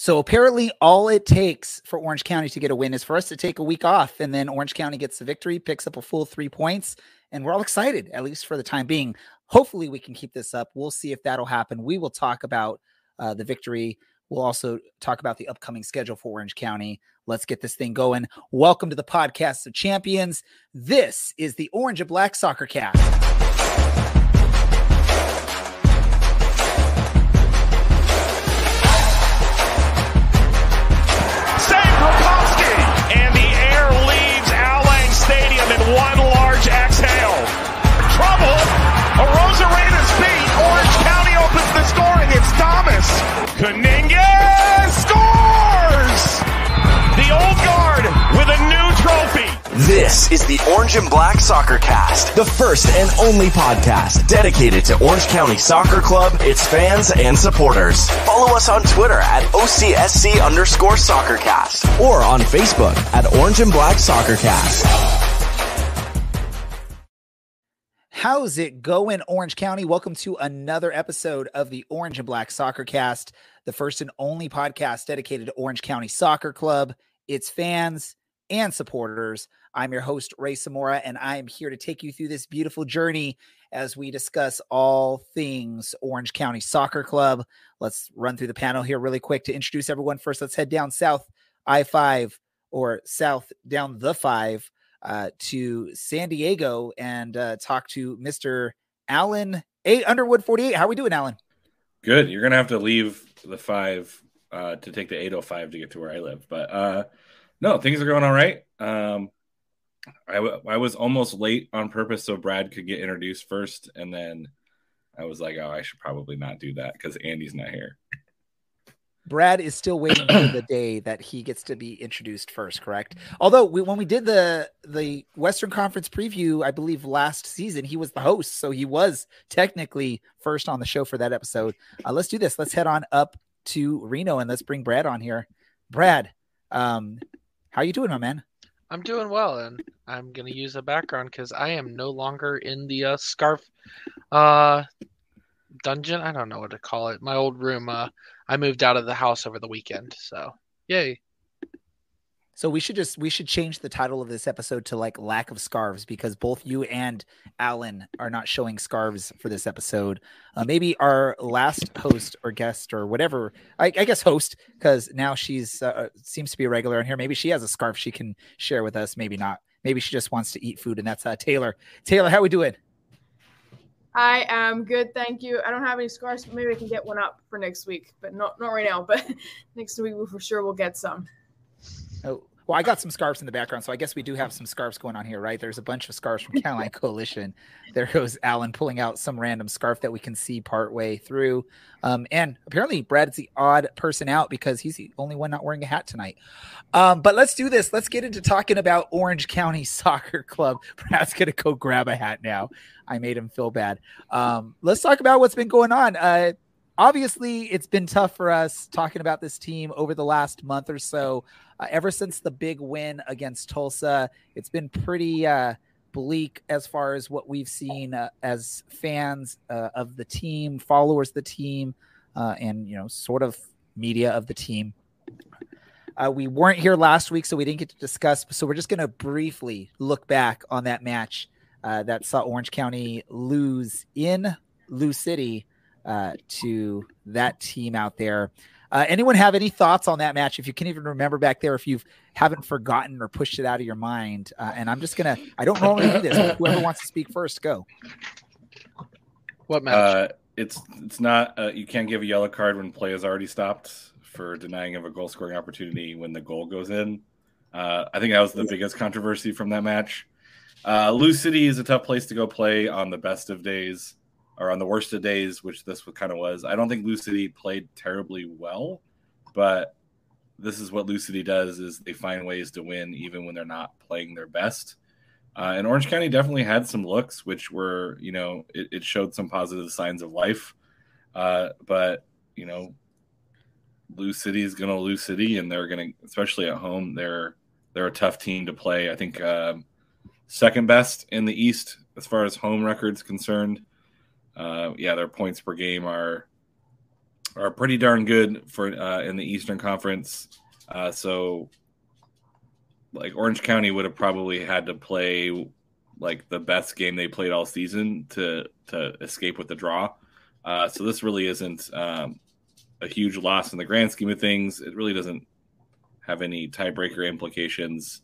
So apparently, all it takes for Orange County to get a win is for us to take a week off, and then Orange County gets the victory, picks up a full three points, and we're all excited, at least for the time being. Hopefully, we can keep this up. We'll see if that'll happen. We will talk about uh, the victory. We'll also talk about the upcoming schedule for Orange County. Let's get this thing going. Welcome to the podcast of champions. This is the Orange and Black Soccer Cast. Kuninga scores! The old guard with a new trophy. This is the Orange and Black Soccer Cast, the first and only podcast dedicated to Orange County Soccer Club, its fans, and supporters. Follow us on Twitter at OCSC underscore soccercast or on Facebook at Orange and Black Soccer Cast. How's it going, Orange County? Welcome to another episode of the Orange and Black Soccer Cast, the first and only podcast dedicated to Orange County Soccer Club, its fans, and supporters. I'm your host, Ray Samora, and I am here to take you through this beautiful journey as we discuss all things Orange County Soccer Club. Let's run through the panel here really quick to introduce everyone. First, let's head down south I 5 or south down the 5 uh, to San Diego and uh, talk to Mr. Alan A. Underwood 48. How are we doing, Alan? Good. You're going to have to leave the five uh, to take the 805 to get to where I live. But uh, no, things are going all right. Um, I, w- I was almost late on purpose so Brad could get introduced first. And then I was like, oh, I should probably not do that because Andy's not here. Brad is still waiting for the day that he gets to be introduced first, correct? Although we, when we did the the Western Conference preview, I believe last season he was the host, so he was technically first on the show for that episode. Uh, let's do this. Let's head on up to Reno and let's bring Brad on here. Brad, um, how you doing, my man? I'm doing well, and I'm gonna use a background because I am no longer in the uh, scarf uh, dungeon. I don't know what to call it. My old room. Uh, I moved out of the house over the weekend. So, yay. So we should just we should change the title of this episode to like lack of scarves because both you and Alan are not showing scarves for this episode. Uh, maybe our last host or guest or whatever, I, I guess host, because now she's uh, seems to be a regular in here. Maybe she has a scarf she can share with us. Maybe not. Maybe she just wants to eat food, and that's uh, Taylor. Taylor, how we doing? I am good, thank you. I don't have any scars, but maybe I can get one up for next week, but not not right now. But next week we for sure we'll get some. Oh, well, I got some scarves in the background, so I guess we do have some scarves going on here, right? There's a bunch of scarves from Caroline Coalition. There goes Alan pulling out some random scarf that we can see part way through. Um, and apparently, Brad's the odd person out because he's the only one not wearing a hat tonight. Um, but let's do this. Let's get into talking about Orange County Soccer Club. Brad's gonna go grab a hat now. I made him feel bad. Um, let's talk about what's been going on. Uh, obviously, it's been tough for us talking about this team over the last month or so. Uh, ever since the big win against Tulsa, it's been pretty uh, bleak as far as what we've seen uh, as fans uh, of the team, followers of the team, uh, and you know, sort of media of the team. Uh, we weren't here last week, so we didn't get to discuss. So we're just going to briefly look back on that match that saw Orange County lose in Lou City to that team out there. Uh, anyone have any thoughts on that match? If you can even remember back there, if you haven't forgotten or pushed it out of your mind, uh, and I'm just gonna, I don't normally do this. whoever wants to speak first, go. What match? Uh, it's it's not. Uh, you can't give a yellow card when play has already stopped for denying of a goal scoring opportunity when the goal goes in. Uh, I think that was the biggest controversy from that match. Uh, Lou City is a tough place to go play on the best of days or on the worst of days, which this was kind of was. I don't think Lou City played terribly well, but this is what Lou City does: is they find ways to win even when they're not playing their best. Uh, and Orange County definitely had some looks, which were, you know, it, it showed some positive signs of life. Uh, but you know, Lou City is going to lose City, and they're going to, especially at home, they're they're a tough team to play. I think uh, second best in the East as far as home records concerned uh, yeah, their points per game are are pretty darn good for uh, in the Eastern Conference. Uh, so, like Orange County would have probably had to play like the best game they played all season to to escape with the draw. Uh, so this really isn't um, a huge loss in the grand scheme of things. It really doesn't have any tiebreaker implications.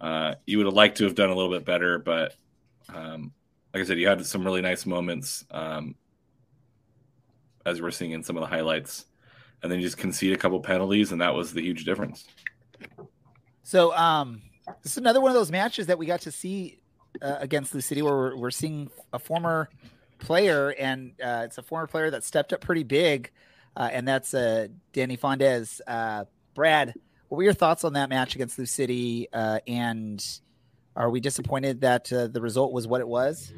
Uh, you would have liked to have done a little bit better, but um, like I said, you had some really nice moments, um, as we're seeing in some of the highlights, and then you just concede a couple penalties, and that was the huge difference. So, um, this is another one of those matches that we got to see uh, against the city where we're, we're, seeing a former player, and uh, it's a former player that stepped up pretty big, uh, and that's uh, Danny Fondez. Uh, Brad, what were your thoughts on that match against Lou City? Uh, and are we disappointed that uh, the result was what it was?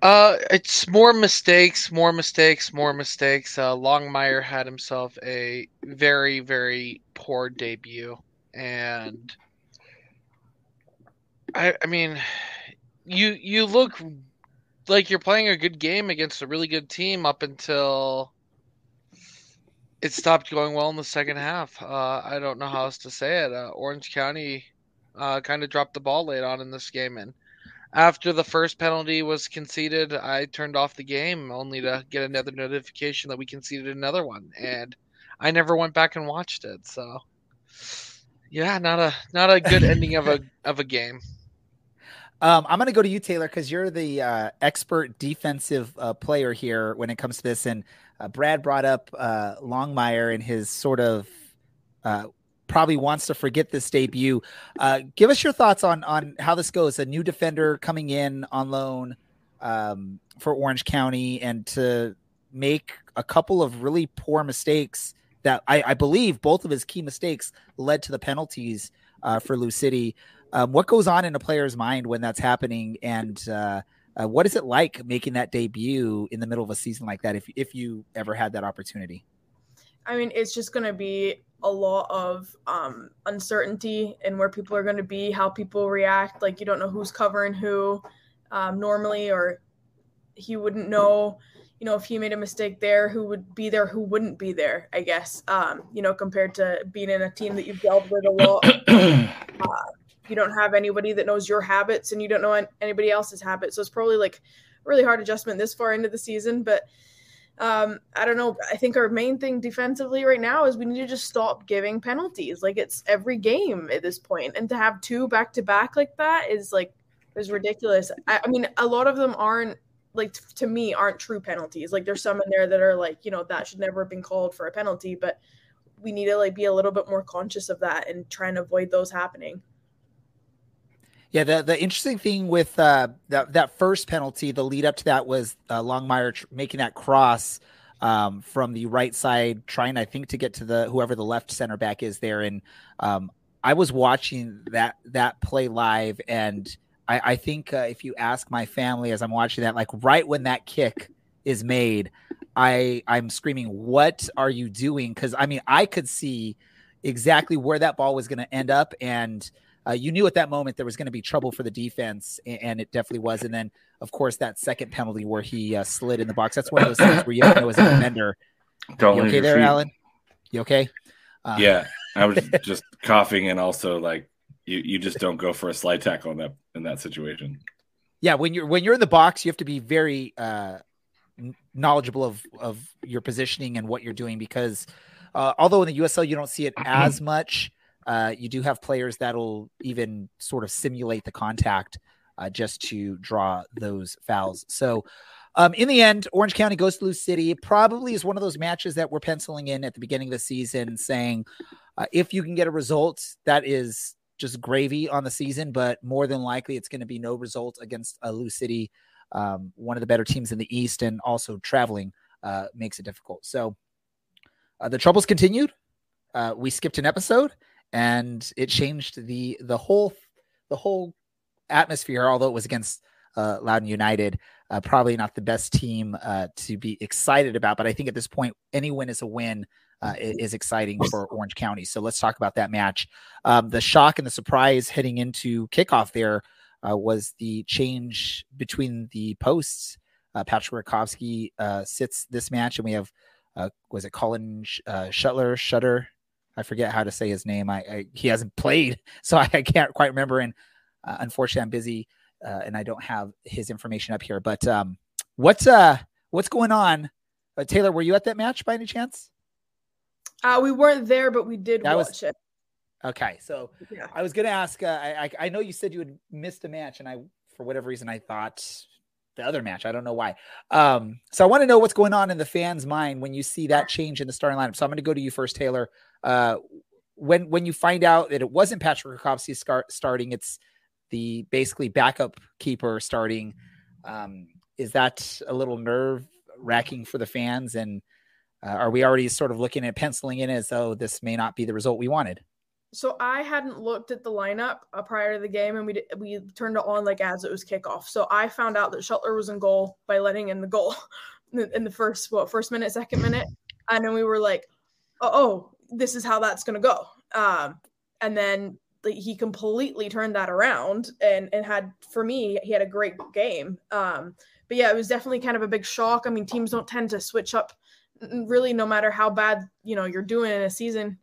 Uh, it's more mistakes, more mistakes, more mistakes. Uh, Longmire had himself a very, very poor debut, and I, I mean, you you look like you're playing a good game against a really good team up until it stopped going well in the second half. Uh, I don't know how else to say it. Uh, Orange County uh, kind of dropped the ball late on in this game, and after the first penalty was conceded, I turned off the game only to get another notification that we conceded another one, and I never went back and watched it. So, yeah, not a not a good ending of a of a game. Um, I'm going to go to you, Taylor, because you're the uh, expert defensive uh, player here when it comes to this. And uh, Brad brought up uh, Longmire and his sort of uh, probably wants to forget this debut. Uh, give us your thoughts on on how this goes. A new defender coming in on loan um, for Orange County, and to make a couple of really poor mistakes that I, I believe both of his key mistakes led to the penalties uh, for Lou City. Um, what goes on in a player's mind when that's happening, and uh, uh, what is it like making that debut in the middle of a season like that? If if you ever had that opportunity, I mean, it's just going to be a lot of um, uncertainty and where people are going to be, how people react. Like you don't know who's covering who um, normally, or he wouldn't know. You know, if he made a mistake there, who would be there, who wouldn't be there? I guess. Um, you know, compared to being in a team that you've dealt with a lot. uh, you don't have anybody that knows your habits, and you don't know anybody else's habits. So it's probably like really hard adjustment this far into the season, but um, I don't know. I think our main thing defensively right now is we need to just stop giving penalties. Like it's every game at this point, and to have two back to back like that is like is ridiculous. I, I, mean, a lot of them aren't like to me aren't true penalties. Like there's some in there that are like you know that should never have been called for a penalty, but we need to like be a little bit more conscious of that and try and avoid those happening. Yeah, the the interesting thing with uh, that that first penalty, the lead up to that was uh, Longmire tr- making that cross um, from the right side, trying I think to get to the whoever the left center back is there. And um, I was watching that that play live, and I, I think uh, if you ask my family as I'm watching that, like right when that kick is made, I I'm screaming, "What are you doing?" Because I mean, I could see exactly where that ball was going to end up, and uh, you knew at that moment there was going to be trouble for the defense, and, it definitely was. And then, of course, that second penalty where he uh, slid in the box. That's one of those things where you have to know as a defender. Don't you okay there, feet. Alan? You okay? Uh, yeah, I was just coughing, and also like you, you just don't go for a slide tackle in that in that situation. Yeah, when you're when you're in the box, you have to be very uh, knowledgeable of of your positioning and what you're doing because uh, although in the USL you don't see it as much uh, you do have players that'll even sort of simulate the contact uh, just to draw those fouls. So, um, in the end, Orange County goes to Lou City. Probably is one of those matches that we're penciling in at the beginning of the season, saying uh, if you can get a result, that is just gravy on the season. But more than likely, it's going to be no result against a Lou City, um, one of the better teams in the East, and also traveling uh, makes it difficult. So uh, the troubles continued. Uh, we skipped an episode and it changed the the whole the whole atmosphere. Although it was against uh, Loudoun United, uh, probably not the best team uh, to be excited about. But I think at this point, any win is a win. Uh, is exciting for Orange County. So let's talk about that match. Um, the shock and the surprise heading into kickoff there uh, was the change between the posts. Uh, Patrick Rakovsky uh, sits this match, and we have uh, was it Colin uh, Shutler Shutter? I forget how to say his name. I, I he hasn't played, so I, I can't quite remember. And uh, unfortunately, I'm busy uh, and I don't have his information up here. But um, what's uh what's going on? Uh, Taylor, were you at that match by any chance? Uh, we weren't there, but we did watch was- it. Okay, so Yeah. I was going to ask. Uh, I, I I know you said you had missed a match, and I for whatever reason I thought the other match. I don't know why. Um, so I want to know what's going on in the fans' mind when you see that change in the starting lineup. So I'm going to go to you first, Taylor. Uh, when when you find out that it wasn't Patrick Rakovsky start, starting, it's the basically backup keeper starting. Um, is that a little nerve wracking for the fans? And uh, are we already sort of looking at penciling in as though this may not be the result we wanted? So I hadn't looked at the lineup uh, prior to the game, and we we turned it on like as it was kickoff. So I found out that Shutler was in goal by letting in the goal in the- in the first what first minute, second minute, and then we were like, oh, oh this is how that's gonna go. Um, and then like, he completely turned that around and and had for me he had a great game. Um, but yeah, it was definitely kind of a big shock. I mean, teams don't tend to switch up really, no matter how bad you know you're doing in a season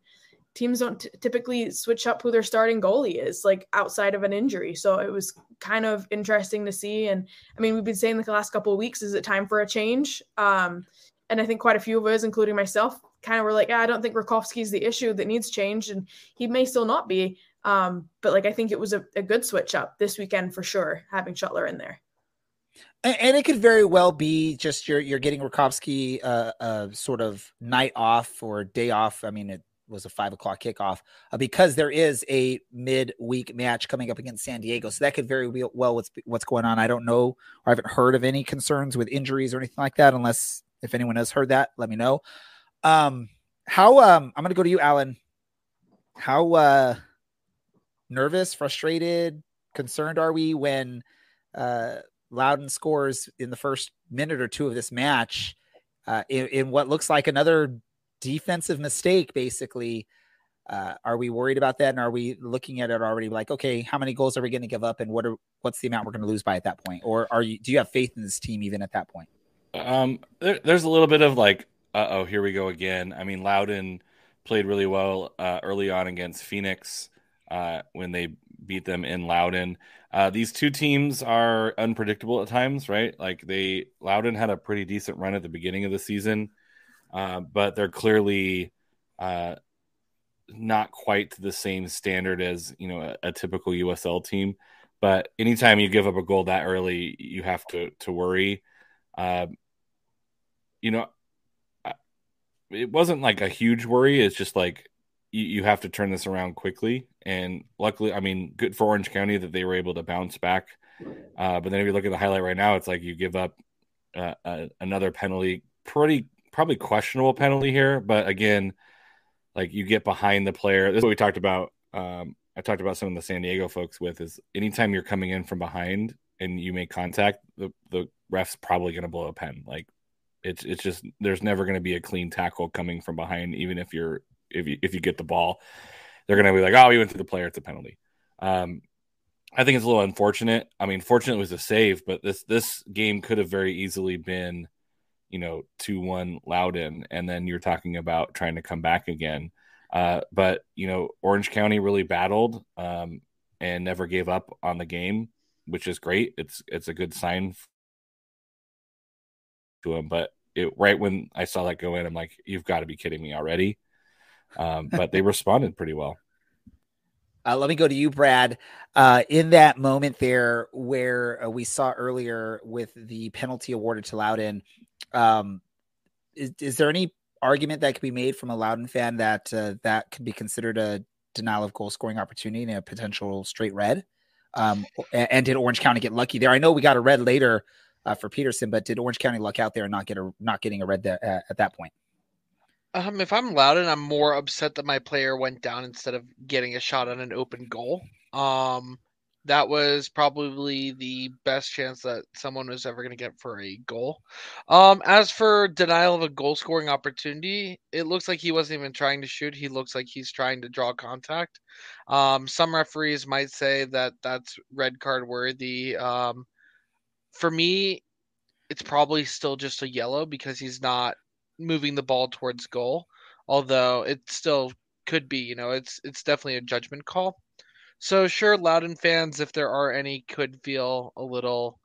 teams don't t- typically switch up who their starting goalie is like outside of an injury so it was kind of interesting to see and i mean we've been saying the last couple of weeks is it time for a change um and i think quite a few of us including myself kind of were like "Ah, i don't think Rakovsky's the issue that needs change and he may still not be um but like i think it was a, a good switch up this weekend for sure having Shutler in there And, and it could very well be just you're you're getting Rakovsky uh, a sort of night off or day off. I mean, it was a five o'clock kickoff uh, because there is a mid-week match coming up against San Diego, so that could very well what's what's going on. I don't know, or I haven't heard of any concerns with injuries or anything like that. Unless if anyone has heard that, let me know. Um, how um, I'm to go to you, Alan. How uh, nervous, frustrated, concerned are we when uh, Loudoun scores in the first minute or two of this match uh, in, in what looks like another defensive mistake, basically. Uh, are we worried about that? And are we looking at it already like, okay, how many goals are we going to give up and what are, what's the amount we're going to lose by at that point? Or are you, do you have faith in this team even at that point? Um, there, there's a little bit of like, uh oh, here we go again. I mean, Loudoun played really well uh, early on against Phoenix uh, when they beat them in Loudoun. Uh, these two teams are unpredictable at times, right? Like they Loudoun had a pretty decent run at the beginning of the season, uh, but they're clearly uh, not quite the same standard as you know a, a typical USL team. But anytime you give up a goal that early, you have to to worry. Uh, you know, it wasn't like a huge worry. It's just like you, you have to turn this around quickly. And luckily, I mean, good for Orange County that they were able to bounce back. Uh, but then if you look at the highlight right now, it's like you give up uh, uh, another penalty, pretty probably questionable penalty here. But again, like you get behind the player. This is what we talked about. Um, I talked about some of the San Diego folks with is anytime you're coming in from behind and you make contact, the the ref's probably going to blow a pen. Like it's it's just there's never going to be a clean tackle coming from behind, even if you're if you if you get the ball, they're going to be like, oh, we went to the player, it's a penalty. Um, I think it's a little unfortunate. I mean, fortunate it was a save, but this this game could have very easily been, you know, two one Loudoun, and then you're talking about trying to come back again. Uh, but you know, Orange County really battled um, and never gave up on the game, which is great. It's it's a good sign to them. But it, right when I saw that go in, I'm like, you've got to be kidding me already. Um, but they responded pretty well. Uh, let me go to you, Brad. Uh, in that moment there where uh, we saw earlier with the penalty awarded to Loudoun, um, is, is there any argument that could be made from a Loudoun fan that uh, that could be considered a denial of goal scoring opportunity and a potential straight red? Um, and, and did Orange County get lucky there? I know we got a red later uh, for Peterson, but did Orange County luck out there and not get a not getting a red there, uh, at that point? Um, if I'm Loudoun, I'm more upset that my player went down instead of getting a shot on an open goal. Um, that was probably the best chance that someone was ever going to get for a goal. Um, as for denial of a goal scoring opportunity, it looks like he wasn't even trying to shoot. He looks like he's trying to draw contact. Um, some referees might say that that's red card worthy. Um, for me, it's probably still just a yellow because he's not moving the ball towards goal. Although it still could be, you know, it's it's definitely a judgment call. So sure, Loudoun fans, if there are any, could feel a little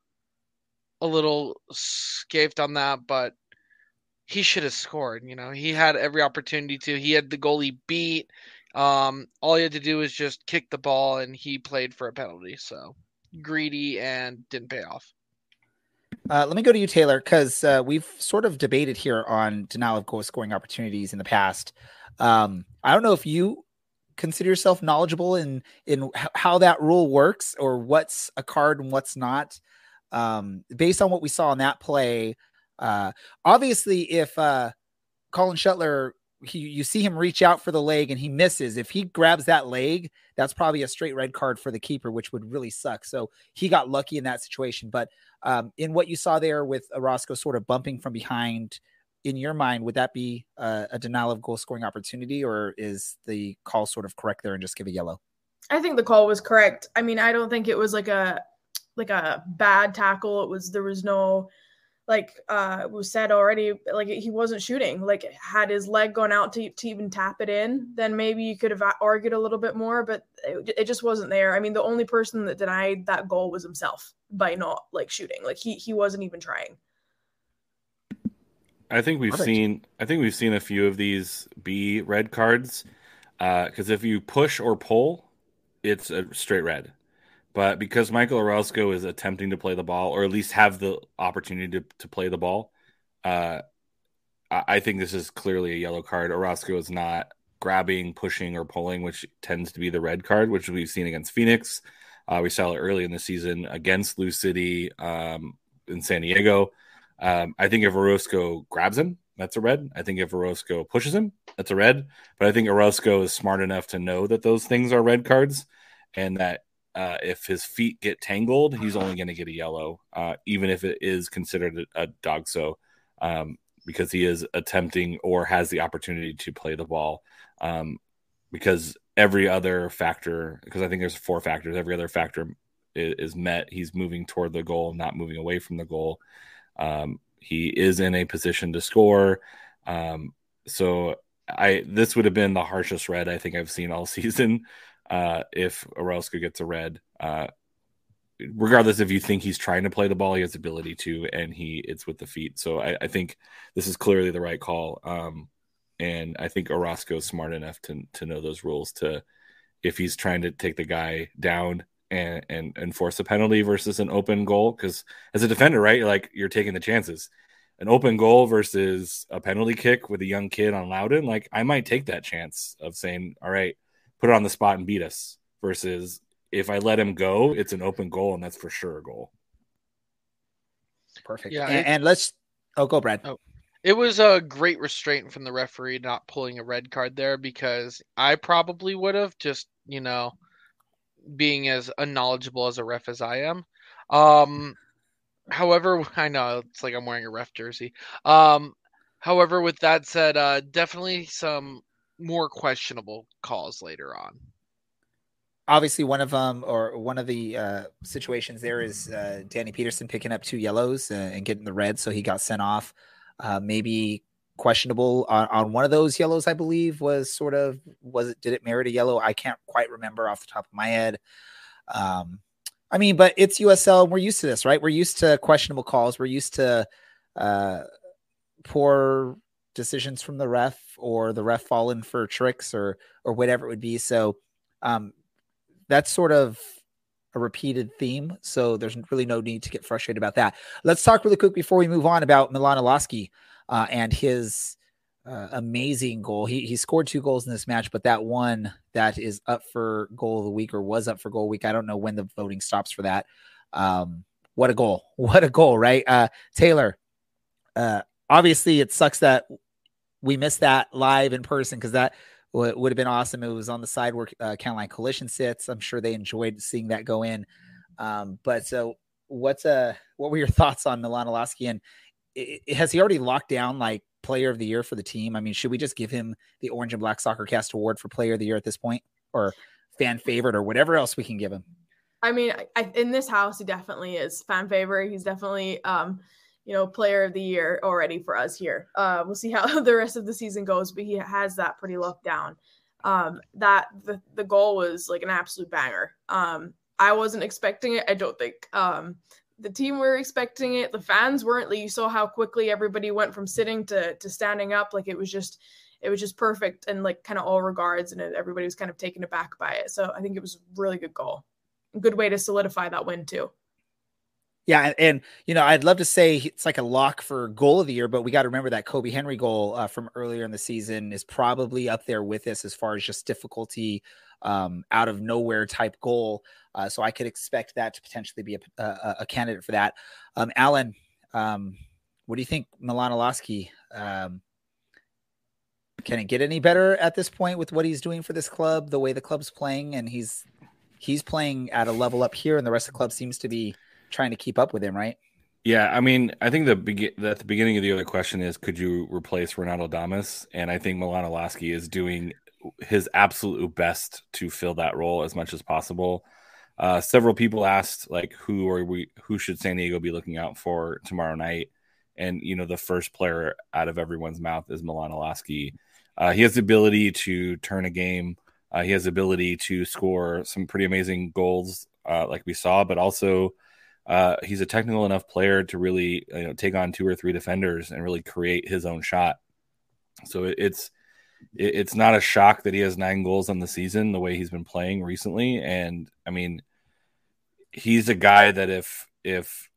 a little scathed on that, but he should have scored. You know, he had every opportunity to. He had the goalie beat. Um, all he had to do was just kick the ball, and he played for a penalty. So greedy and didn't pay off. Uh, let me go to you, Taylor, because uh, we've sort of debated here on denial of goal scoring opportunities in the past. Um, I don't know if you consider yourself knowledgeable in in how that rule works or what's a card and what's not. Um, based on what we saw in that play, uh, obviously, if uh, Colin Shutler, he, you see him reach out for the leg and he misses. If he grabs that leg, that's probably a straight red card for the keeper, which would really suck. So he got lucky in that situation. But um, in what you saw there with Orozco sort of bumping from behind, in your mind, would that be a, a denial of goal scoring opportunity, or is the call sort of correct there and just give a yellow? I think the call was correct. I mean, I don't think it was like a like a bad tackle. It was there was no like uh was said already like he wasn't shooting like had his leg gone out to, to even tap it in then maybe you could have argued a little bit more but it, it just wasn't there. I mean the only person that denied that goal was himself by not like shooting. Like he he wasn't even trying. I think we've Perfect. seen i think we've seen a few of these be red cards because uh, if you push or pull it's a straight red but because Michael Orozco is attempting to play the ball, or at least have the opportunity to, to play the ball, uh, I think this is clearly a yellow card. Orozco is not grabbing, pushing, or pulling, which tends to be the red card, which we've seen against Phoenix. Uh, we saw it early in the season against Lou City um, in San Diego. Um, I think if Orozco grabs him, that's a red. I think if Orozco pushes him, that's a red. But I think Orozco is smart enough to know that those things are red cards and that uh, if his feet get tangled, he's only going to get a yellow, uh, even if it is considered a, a DOGSO, um, because he is attempting or has the opportunity to play the ball. Um, because every other factor, because I think there's four factors, every other factor is, is, met. He's moving toward the goal, not moving away from the goal. Um, he is in a position to score. Um, so I this would have been the harshest red I think I've seen all season uh, if Orozco gets a red. Uh, regardless if you think he's trying to play the ball, he has ability to, and he it's with the feet. So I, I think this is clearly the right call. Um, and I think Orozco is smart enough to to know those rules to if he's trying to take the guy down and and enforce a penalty versus an open goal. Because as a defender, right, like you're taking the chances. An open goal versus a penalty kick with a young kid on Loudoun, like I might take that chance of saying, "All right, put it on the spot and beat us versus if I let him go, it's an open goal and that's for sure a goal. Perfect. Yeah, and, and let's oh go Brad. Oh, it was a great restraint from the referee not pulling a red card there because I probably would have just, you know, being as unknowledgeable as a ref as I am. Um however, I know it's like I'm wearing a ref jersey. Um however, with that said, uh definitely some more questionable calls later on. Obviously, one of them or one of the uh, situations there is uh, Danny Peterson picking up two yellows uh, and getting the red, so he got sent off. Uh, maybe questionable on, on, one of those yellows, I believe, was sort of was it did it merit a yellow? I can't quite remember off the top of my head. Um, I mean, but it's USL. We're used to this, right? We're used to questionable calls. We're used to uh, poor decisions from the ref or the ref falling for tricks or or whatever it would be. So um, that's sort of a repeated theme. So there's really no need to get frustrated about that. Let's talk really quick before we move on about Milan Iloski uh, and his uh, amazing goal. He he scored two goals in this match, but that one that is up for goal of the week or was up for goal week. I don't know when the voting stops for that. Um, what a goal! What a goal! Right, uh, Taylor. Uh, obviously, it sucks that we missed that live in person because that w- would have been awesome. It was on the side where uh, County Coalition sits. I'm sure they enjoyed seeing that go in. Um, but so, what's uh, what were your thoughts on Milan Iloski? And it, it, has he already locked down like Player of the Year for the team? I mean, should we just give him the Orange and Black Soccer Cast Award for Player of the Year at this point, or fan favorite, or whatever else we can give him? I mean, I, in this house, he definitely is fan favorite. He's definitely um, you know, player of the year already for us here. Uh, we'll see how the rest of the season goes, but he has that pretty locked down. Um, that the, the goal was like an absolute banger. Um, I wasn't expecting it. I don't think um, the team were expecting it. The fans weren't. You saw how quickly everybody went from sitting to to standing up. Like it was just it was just perfect and like kind of all regards, and everybody was kind of taken aback by it. So I think it was a really good goal, good way to solidify that win too. Yeah, and, you know, I'd love to say it's like a lock for goal of the year, but we got to remember that Kobi Henry goal uh, from earlier in the season is probably up there with this as far as just difficulty, um, out of nowhere type goal. Uh, so I could expect that to potentially be a, a, a candidate for that. Um, Alan, um, what do you think, Milan Iloski? Um, can it get any better at this point with what he's doing for this club, the way the club's playing, and he's he's playing at a level up here, and the rest of the club seems to be trying to keep up with him, right? Yeah, I mean, I think the be- at the beginning of the other question is, could you replace Ronaldo Damus? And I think Milan Iloski is doing his absolute best to fill that role as much as possible. Uh, several people asked, like, who are we? Who should San Diego be looking out for tomorrow night? And you know, the first player out of everyone's mouth is Milan Iloski. Uh, he has the ability to turn a game. Uh, he has the ability to score some pretty amazing goals, uh, like we saw, but also uh, he's a technical enough player to really you know take on two or three defenders and really create his own shot. So it, it's it, it's not a shock that he has nine goals on the season the way he's been playing recently. And I mean, he's a guy that if if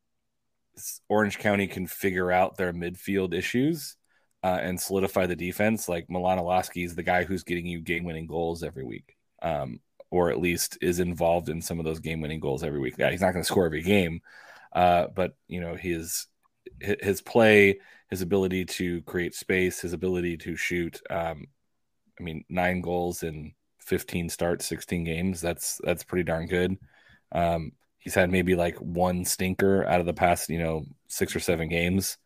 Orange County can figure out their midfield issues uh, and solidify the defense, like Milan Iloski is the guy who's getting you game winning goals every week. Um, or at least is involved in some of those game winning goals every week. Yeah, he's not going to score every game, uh, but you know his his play, his ability to create space, his ability to shoot. Um, I mean, nine goals in 15 starts, 16 games. That's that's pretty darn good. Um, he's had maybe like one stinker out of the past, you know, six or seven games.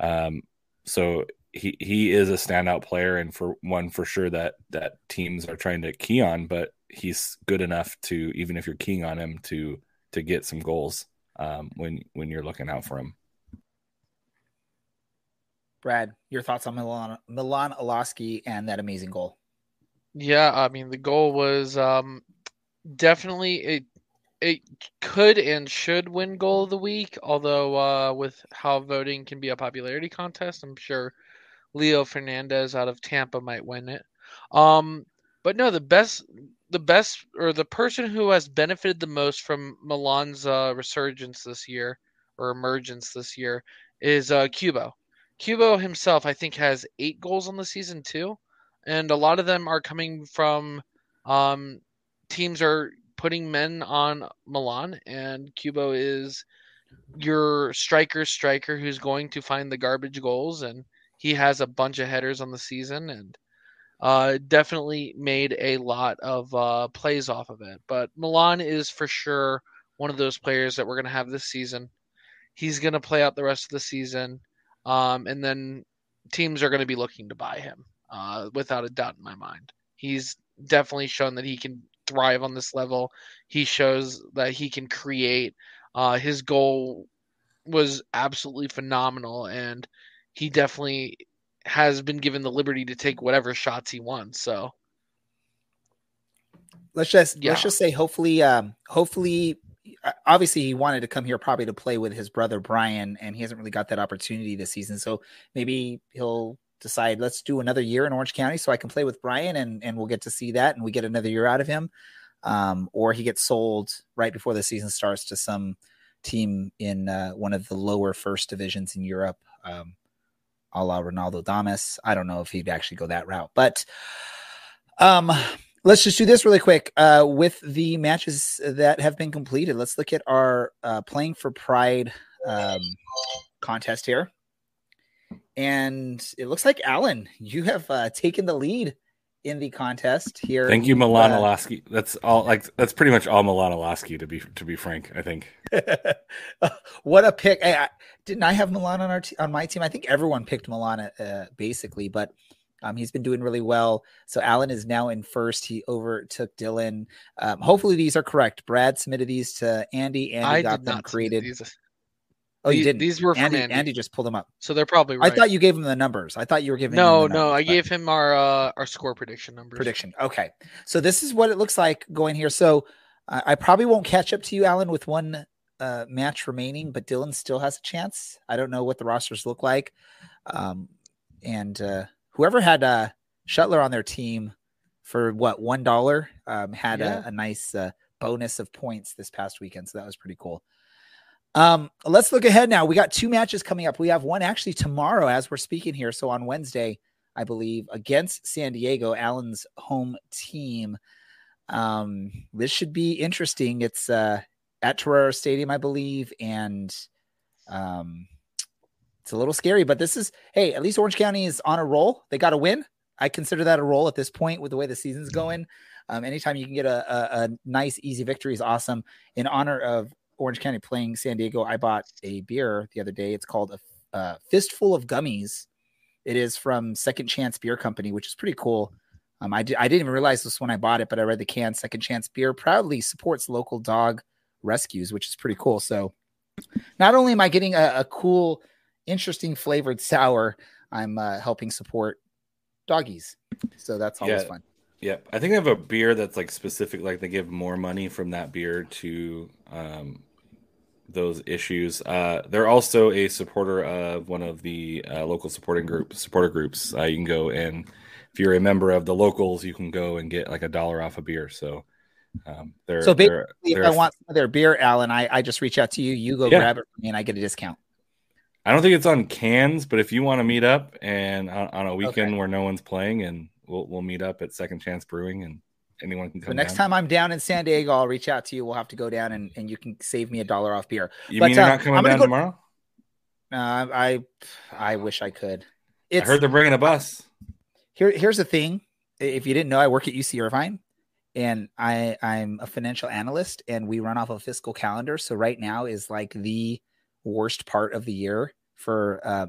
Um, so he he is a standout player, and for one for sure that that teams are trying to key on. But he's good enough to even if you're keying on him to to get some goals um, when when you're looking out for him. Brad, your thoughts on Milan Milan Iloski and that amazing goal? Yeah, I mean the goal was um, definitely it it could and should win goal of the week. Although uh, with how voting can be a popularity contest, I'm sure Leo Fernandes out of Tampa might win it. Um, but no, the best the best or the person who has benefited the most from Milan's uh, resurgence this year or emergence this year is uh, Cubo. Cubo himself, I think, has eight goals on the season too, and a lot of them are coming from um, teams are putting men on Milan, and Cubo is your striker striker who's going to find the garbage goals, and he has a bunch of headers on the season, and uh, definitely made a lot of uh, plays off of it. But Milan is for sure one of those players that we're going to have this season. He's going to play out the rest of the season, um, and then teams are going to be looking to buy him, uh, without a doubt in my mind. He's definitely shown that he can thrive on this level. He shows that he can create. Uh, his goal was absolutely phenomenal, and he definitely has been given the liberty to take whatever shots he wants. So let's just yeah. let's just say hopefully um hopefully uh, obviously he wanted to come here probably to play with his brother Brian and he hasn't really got that opportunity this season. So maybe he'll decide let's do another year in Orange County so I can play with Brian and and we'll get to see that and we get another year out of him. Um, or he gets sold right before the season starts to some team in uh, one of the lower first divisions in Europe. Um, a la Ronaldo Damus. I don't know if he'd actually go that route, but um, let's just do this really quick. Uh, with the matches that have been completed, let's look at our uh, playing for Pride um, contest here. And it looks like Alan, you have uh, taken the lead in the contest here. Thank you, Milan uh, That's all. Like that's pretty much all Milan to be to be frank. I think. what a pick! I, didn't I have Milan on our t- on my team? I think everyone picked Milan uh, basically, but um, he's been doing really well. So Alan is now in first. He overtook Dylan. Um, hopefully these are correct. Brad submitted these to Andy. Andy I got them created. Oh, you didn't. these were from Andy, Andy. Andy just pulled them up. So they're probably right. I thought you gave him the numbers. I thought you were giving. No, him the no, I but- gave him our uh, our score prediction numbers. prediction. Okay, so this is what it looks like going here. So I I probably won't catch up to you, Alan, with one uh, match remaining, but Dylan still has a chance. I don't know what the rosters look like, um, and uh, whoever had uh, Shutler on their team for what one dollar um, had Yeah. a, a nice uh, bonus of points this past weekend, so that was pretty cool. Um, let's look ahead now. We got two matches coming up. We have one actually tomorrow as we're speaking here. So on Wednesday, I believe, against San Diego, Allen's home team. Um, this should be interesting. It's uh at Torero Stadium, I believe, and um it's a little scary, but this is hey, at least Orange County is on a roll. They got a win. I consider that a roll at this point with the way the season's going. Um, anytime you can get a, a, a nice, easy victory is awesome. In honor of Orange County playing San Diego, I bought a beer the other day. It's called a, a Fistful of Gummies. It is from Second Chance Beer Company, which is pretty cool. Um, I, di- I didn't even realize this when I bought it, but I read the can. Second Chance Beer proudly supports local dog rescues, which is pretty cool. So, not only am I getting a, a cool, interesting flavored sour, I'm uh, helping support doggies. So that's always Yeah. fun. Yep. I think they have a beer that's like specific, like they give more money from that beer to um, those issues. Uh, they're also a supporter of one of the uh, local supporting group supporter groups. Uh, you can go and if you're a member of the locals, you can go and get like a dollar off a beer. So um, they're So they're, If they're I want some of their beer, Alan, I, I just reach out to you. You go Yeah. grab it for me, and I get a discount. I don't think it's on cans, but if you want to meet up and on, on a weekend Okay. where no one's playing, and we'll we'll meet up at Second Chance Brewing, and anyone can come. The next down. time I'm down in San Diego, I'll reach out to you. We'll have to go down and, and you can save me a dollar off beer. you but, mean you're uh, not coming down go- tomorrow? Uh, I I wish I could. I heard they're bringing a bus. here. Here's the thing. If you didn't know, I work at UC Irvine, and I I'm a financial analyst, and we run off a fiscal calendar. So right now is like the worst part of the year for uh,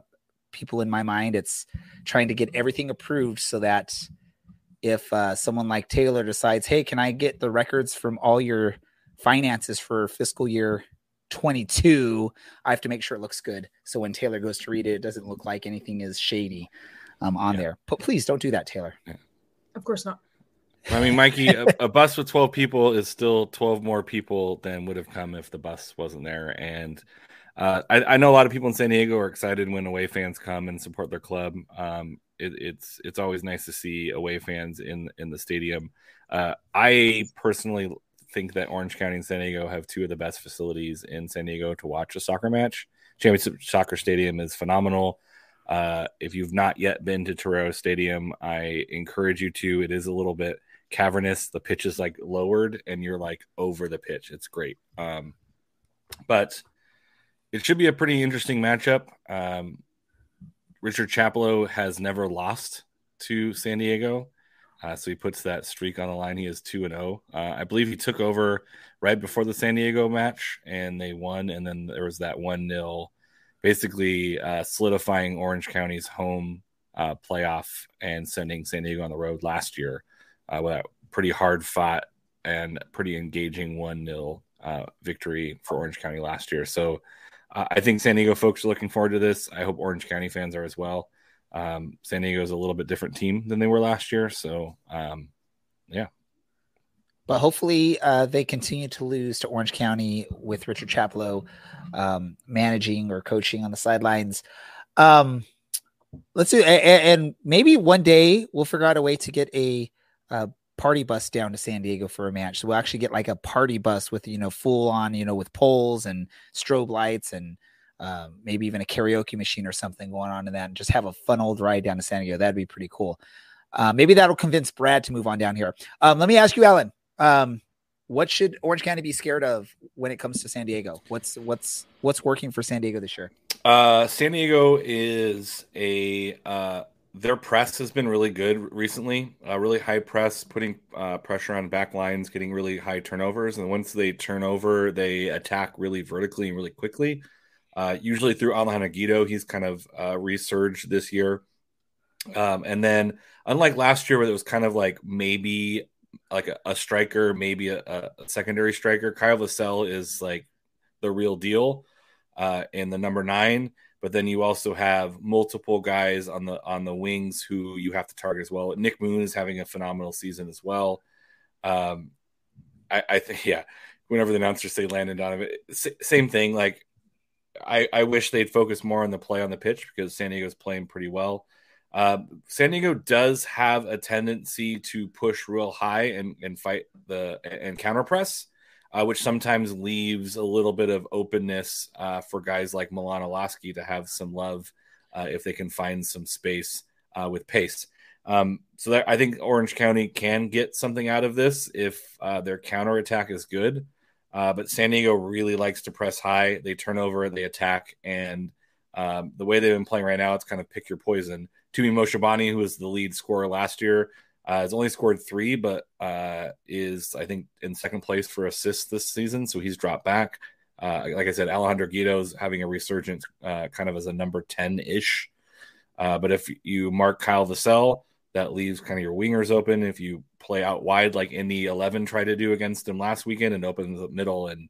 people in my mind. It's trying to get everything approved so that if uh, someone like Taylor decides, hey, can I get the records from all your finances for fiscal year 22? I have to make sure it looks good. So when Taylor goes to read it, it doesn't look like anything is shady um, on Yeah. there. But please don't do that, Taylor. Of course not. I mean, Mikey, a, a bus with 12 people is still 12 more people than would have come if the bus wasn't there. And uh, I, I know a lot of people in San Diego are excited when away fans come and support their club. Um, it, it's it's always nice to see away fans in in the stadium. Uh, I personally think that Orange County and San Diego have two of the best facilities in San Diego to watch a soccer match. Championship Soccer Stadium is phenomenal. Uh, if you've not yet been to Torero Stadium, I encourage you to. It is a little bit cavernous. The pitch is like lowered, and you're like over the pitch. It's great. Um, but it should be a pretty interesting matchup. Um, Richard Chaplow has never lost to San Diego. Uh, so he puts that streak on the line. He is 2 and 0. Uh, I believe he took over right before the San Diego match and they won. And then there was that 1 0, basically uh, solidifying Orange County's home uh, playoff and sending San Diego on the road last year uh, with a pretty hard fought and pretty engaging 1 0 uh, victory for Orange County last year. So uh, I think San Diego folks are looking forward to this. I hope Orange County fans are as well. Um, San Diego is a little bit different team than they were last year. So, um, yeah. But hopefully, uh, they continue to lose to Orange County with Richard Chaplow um, managing or coaching on the sidelines. Um, let's do, a- a- and maybe one day we'll figure out a way to get a, uh party bus down to San Diego for a match. So we'll actually get like a party bus with you know full on you know with poles and strobe lights and um, maybe even a karaoke machine or something going on in that, and just have a fun old ride down to San Diego. That'd be pretty cool. Uh, maybe that'll convince Brad to move on down here. Um, let me ask you, Alan. Um, what should Orange County be scared of when it comes to San Diego? What's what's what's working for San Diego this year? Uh, San Diego is a uh, their press has been really good recently. Uh, really high press, putting uh, pressure on back lines, getting really high turnovers, and once they turn over, they attack really vertically and really quickly. Uh, usually through Alejandro Guido, he's kind of uh, resurged this year. Um, and then, unlike last year, where it was kind of like maybe like a, a striker, maybe a, a secondary striker, Kyle Vassell is like the real deal. uh, in the number nine, but then you also have multiple guys on the on the wings who you have to target as well. Nick Moon is having a phenomenal season as well. Um, I, I think yeah, whenever the announcers say Landon Donovan, same thing. Like I, I wish they'd focus more on the play on the pitch because San Diego's playing pretty well. Uh, San Diego does have a tendency to push real high and, and fight the and counter press, uh, which sometimes leaves a little bit of openness uh, for guys like Milan Iloski to have some love uh, if they can find some space uh, with pace. Um, so that, I think Orange County can get something out of this if uh, their counter attack is good. but San Diego really likes to press high. They turn over, they attack, and um, the way they've been playing right now, it's kind of pick your poison. Tumi Moshobane, who was the lead scorer last year, uh, has only scored three, but uh, is I think in second place for assists this season, so he's dropped back. Uh, like I said, Alejandro Guido's having a resurgence, uh, kind of as a number ten ish. Uh, but if you mark Kyle Vassell, that leaves kind of your wingers open. If you play out wide like Indy Eleven tried to do against him last weekend and opens the middle, and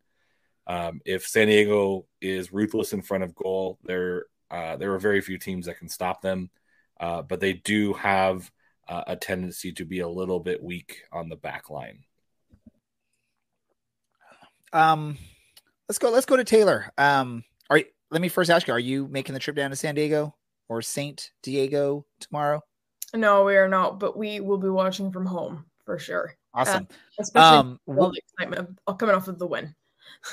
um, if San Diego is ruthless in front of goal, there uh, there are very few teams that can stop them. But they do have uh, a tendency to be a little bit weak on the back line. Um, let's go. Let's go to Taylor. Um, all right. Let me first ask you: Are you making the trip down to San Diego or Saint Diego tomorrow? No, we are not. But we will be watching from home for sure. Awesome. Uh, especially um, all the excitement of coming off of the win.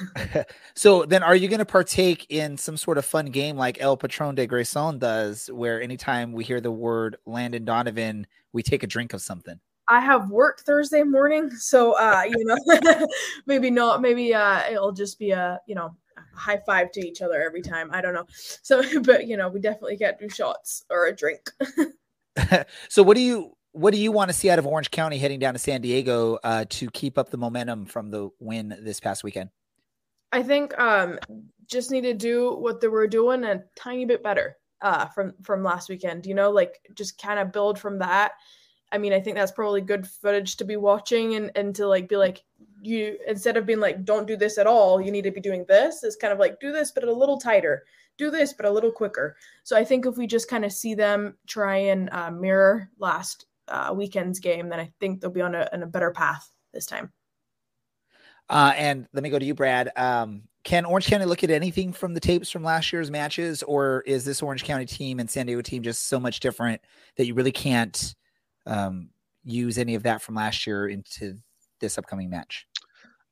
so then are you going to partake in some sort of fun game like El Patron de Grayson does, where anytime we hear the word Landon Donovan, we take a drink of something? I have work Thursday morning, so uh, you know, maybe not. Maybe uh, it'll just be a you know high five to each other every time. I don't know. So, but you know, we definitely get do shots or a drink. so, what do you what do you want to see out of Orange County heading down to San Diego uh, to keep up the momentum from the win this past weekend? I think um, just need to do what they were doing a tiny bit better uh, from from last weekend. You know, like just kind of build from that. I mean, I think that's probably good footage to be watching and and to like be like you instead of being like don't do this at all, you need to be doing this. It's kind of like do this but a little tighter, do this but a little quicker. So I think if we just kind of see them try and uh, mirror last uh, weekend's game, then I think they'll be on a, on a better path this time. Uh, and let me go to you, Brad. Um, can Orange County look at anything from the tapes from last year's matches, or is this Orange County team and San Diego team just so much different that you really can't um, use any of that from last year into this upcoming match?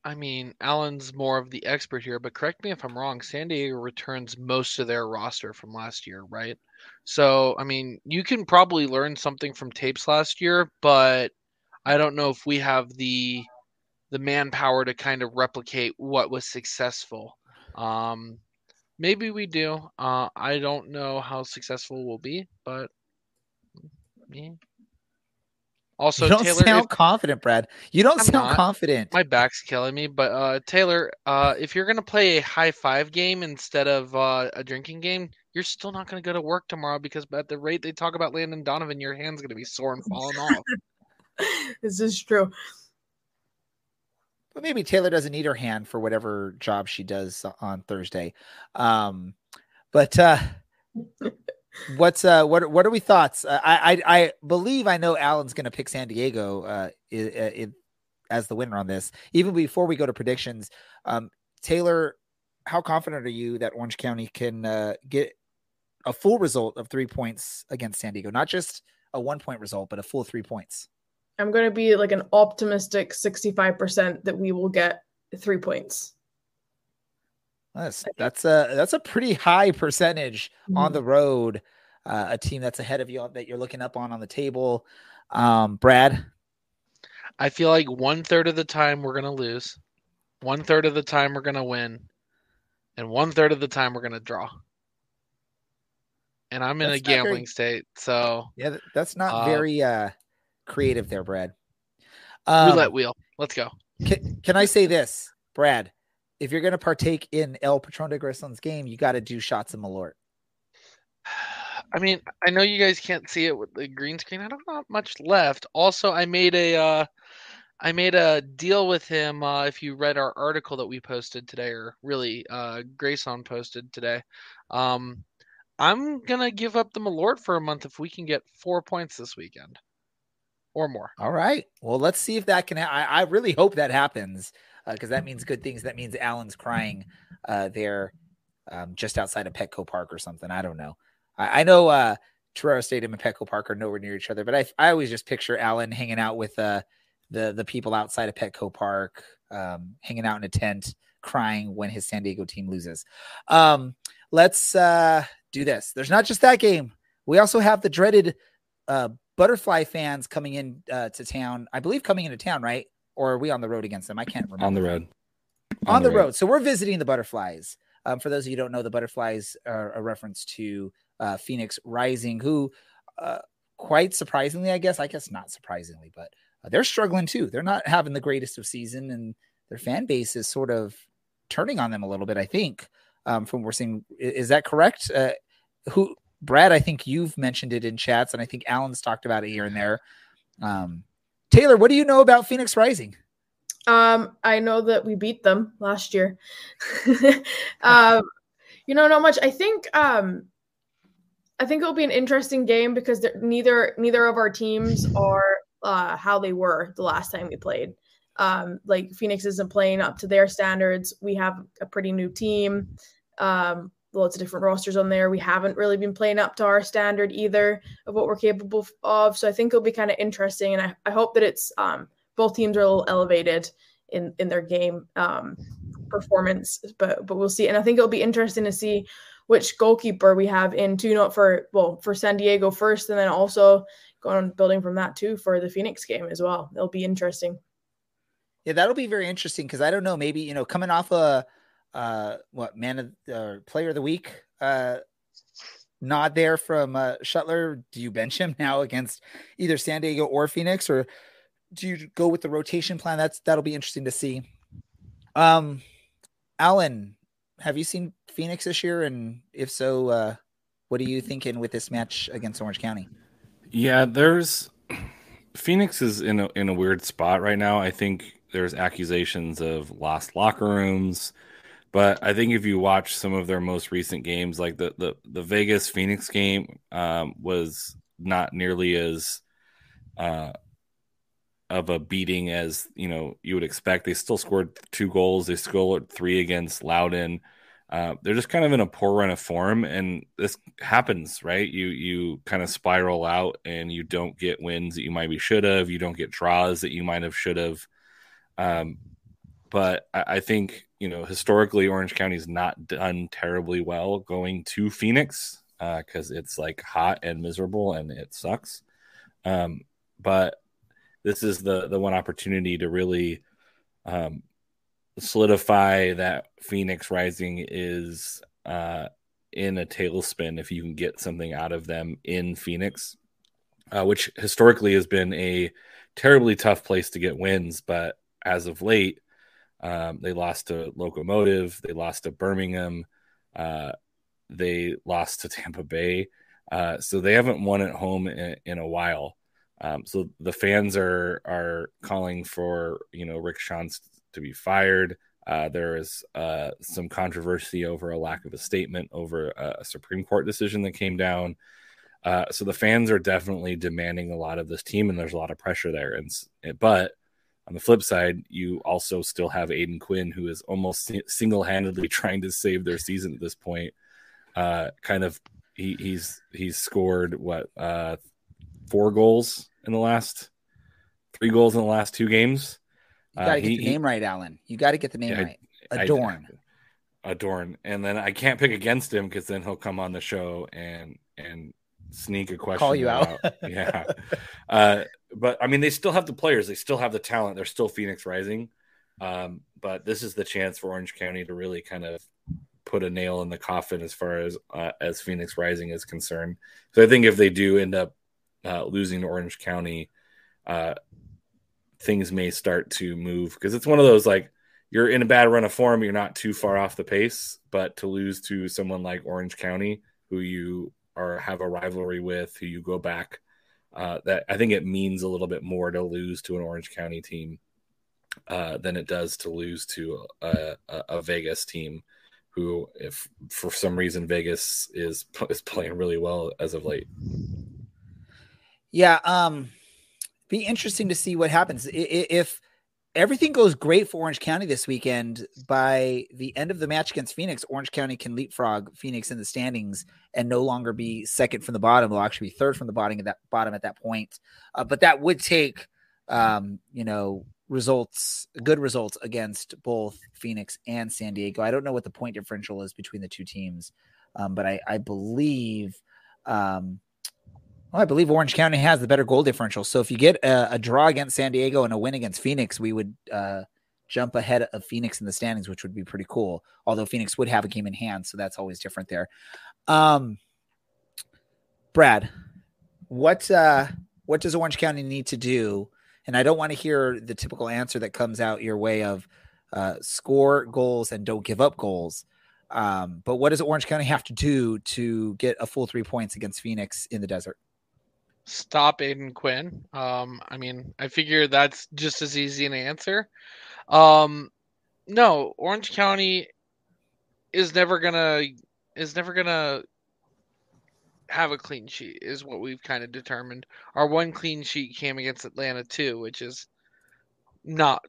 I mean, Alan's more of the expert here, but correct me if I'm wrong. San Diego returns most of their roster from last year, right? So, I mean, you can probably learn something from tapes last year, but I don't know if we have the the manpower to kind of replicate what was successful. Um, maybe we do. Uh, I don't know how successful we'll be, but yeah. Also, you don't Taylor, sound if, confident, Brad. You don't I'm sound not. confident. My back's killing me, but uh, Taylor, uh, if you're gonna play a high five game instead of uh, a drinking game, you're still not gonna go to work tomorrow because at the rate they talk about Landon Donovan, your hand's gonna be sore and falling off. this is true. But maybe Taylor doesn't need her hand for whatever job she does on Thursday. Um, but uh, what's uh, what what are we thoughts? Uh, I, I I believe I know Alan's going to pick San Diego uh, as the winner on this. Even before we go to predictions, um, Taylor, how confident are you that Orange County can uh, get a full result of three points against San Diego, not just a one point result, but a full three points? I'm going to be like an optimistic 65% that we will get three points. That's that's a that's a pretty high percentage mm-hmm. on the road. Uh, a team that's ahead of you that you're looking up on on the table. Um, Brad, I feel like one third of the time we're gonna lose, one third of the time we're gonna win, and one third of the time we're gonna draw. And I'm in that's a gambling very, state, so yeah, that's not uh, very uh, creative there, Brad. Um, roulette wheel. Let's go. Can, can I say this, Brad? If you're going to partake in El Patron de Grayson's game, you got to do shots of Malort. I mean, I know you guys can't see it with the green screen. I don't have much left. Also, I made a uh, I made a deal with him. Uh, if you read our article that we posted today, or really uh, Grayson posted today, um, I'm gonna give up the Malort for a month if we can get four points this weekend or more. All right. Well, let's see if that can. Ha- I, I really hope that happens because uh, that means good things. That means Alan's crying uh, there um, just outside of Petco Park or something. I don't know. I, I know uh, Torero Stadium and Petco Park are nowhere near each other, but I, I always just picture Alan hanging out with uh, the the people outside of Petco Park, um, hanging out in a tent, crying when his San Diego team loses. Um, let's uh, do this. There's not just that game. We also have the dreaded uh, butterfly fans coming in uh, to town. I believe coming into town, right? Or are we on the road against them? I can't remember. On the road. On, on the, road. road. So we're visiting the butterflies. Um, for those of you who don't know, the butterflies are a reference to uh, Phoenix Rising, who, uh, quite surprisingly, I guess, I guess not surprisingly, but uh, they're struggling too. They're not having the greatest of season, and their fan base is sort of turning on them a little bit. I think um, from what we're seeing, is that correct? Uh, who Brad? I think you've mentioned it in chats, and I think Alan's talked about it here and there. Um, Taylor, what do you know about Phoenix Rising? Um, I know that we beat them last year. um, you know, not much. I think um, I think it'll be an interesting game because neither neither of our teams are uh, how they were the last time we played. Um, like Phoenix isn't playing up to their standards. We have a pretty new team, um, lots of different rosters on there. We haven't really been playing up to our standard either of what we're capable of. So I think it'll be kind of interesting, and I, I hope that it's um, both teams are a little elevated in in their game um, performance. But but we'll see, and I think it'll be interesting to see which goalkeeper we have in two not for well for San Diego first, and then also going on building from that too for the Phoenix game as well. It'll be interesting. Yeah, that'll be very interesting because I don't know, maybe you know, coming off a uh, what man of uh, player of the week uh, nod there from uh, Shutler. Do you bench him now against either San Diego or Phoenix, or do you go with the rotation plan? That's that'll be interesting to see. Um, Alan, have you seen Phoenix this year? And if so, uh, what are you thinking with this match against Orange County? Yeah, there's Phoenix is in a in a weird spot right now. I think there's accusations of lost locker rooms, but I think if you watch some of their most recent games, like the the, the Vegas Phoenix game, um, was not nearly as uh, of a beating as you know you would expect. They still scored two goals. They scored three against Loudoun. Uh, they're just kind of in a poor run of form, and this happens, right? You you kind of spiral out, and you don't get wins that you might be should have. You don't get draws that you might have should have. Um, but I, I, think you know historically, Orange County's not done terribly well going to Phoenix because uh, it's like hot and miserable, and it sucks. Um, but this is the the one opportunity to really um, solidify that Phoenix Rising is uh, in a tailspin if you can get something out of them in Phoenix, uh, which historically has been a terribly tough place to get wins. But as of late, um, they lost to Locomotive, they lost to Birmingham, uh, they lost to Tampa Bay. Uh, so they haven't won at home in, in a while. Um, so the fans are are calling for you know Rick Schantz to be fired. Uh, there is uh, some controversy over a lack of a statement over a Supreme Court decision that came down. Uh, so the fans are definitely demanding a lot of this team, and there's a lot of pressure there. And but on the flip side, you also still have Aodhan Quinn, who is almost single-handedly trying to save their season at this point. Uh, kind of, he, he's he's scored what uh, four goals in the last three goals in the last two games. You got to uh, get he, the name he, right, Alan. You got to get the name yeah, right. Adorn. I, Adorn, and then I can't pick against him because then he'll come on the show and and sneak a question. Call you out. yeah. Uh, but I mean, they still have the players. They still have the talent. They're still Phoenix Rising. Um, but this is the chance for Orange County to really kind of put a nail in the coffin as far as uh, as Phoenix Rising is concerned. So I think if they do end up uh, losing to Orange County, uh, things may start to move because it's one of those like you're in a bad run of form, you're not too far off the pace, but to lose to someone like Orange County, who you are have a rivalry with, who you go back, uh, that I think it means a little bit more to lose to an Orange County team uh, than it does to lose to a, a, a, Vegas team who, if for some reason Vegas is is playing really well as of late. Yeah, um, be interesting to see what happens if everything goes great for Orange County this weekend. By the end of the match against Phoenix, Orange County can leapfrog Phoenix in the standings and no longer be second from the bottom. They'll actually be third from the bottom at that bottom at that point. Uh, but that would take, um, you know, results, good results against both Phoenix and San Diego. I don't know what the point differential is between the two teams, um, but I, I believe. Um, well, I believe Orange County has the better goal differential. So if you get a, a draw against San Diego and a win against Phoenix, we would uh, jump ahead of Phoenix in the standings, which would be pretty cool. Although Phoenix would have a game in hand, so that's always different there. Um, Brad, what uh, what does Orange County need to do? And I don't want to hear the typical answer that comes out your way of uh, score goals and don't give up goals. Um, but what does Orange County have to do to get a full three points against Phoenix in the desert? Stop Aodhan Quinn. Um, I mean, I figure that's just as easy an answer. Um, no, Orange County is never gonna is never gonna have a clean sheet is what we've kind of determined. Our one clean sheet came against Atlanta too, which is not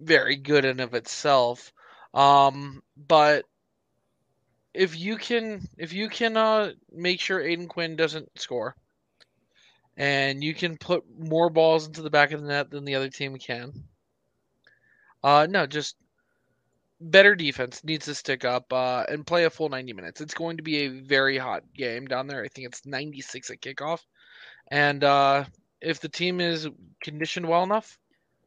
very good in of itself. Um, but if you can if you can uh, make sure Aodhan Quinn doesn't score, and you can put more balls into the back of the net than the other team can. Uh, no, just better defense needs to stick up uh, and play a full 90 minutes. It's going to be a very hot game down there. I think it's 96 at kickoff. And uh, if the team is conditioned well enough,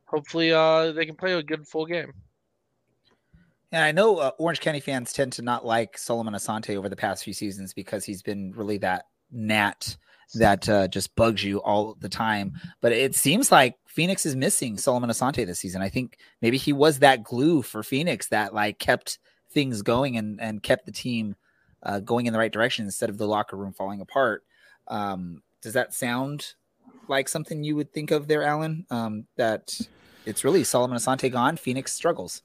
hopefully uh, they can play a good full game. And I know uh, Orange County fans tend to not like Solomon Asante over the past few seasons because he's been really that gnat that uh, just bugs you all the time. But it seems like Phoenix is missing Solomon Asante this season. I think maybe he was that glue for Phoenix that like kept things going and and kept the team uh, going in the right direction instead of the locker room falling apart. Um, does that sound like something you would think of there, Alan? Um, that it's really Solomon Asante gone, Phoenix struggles.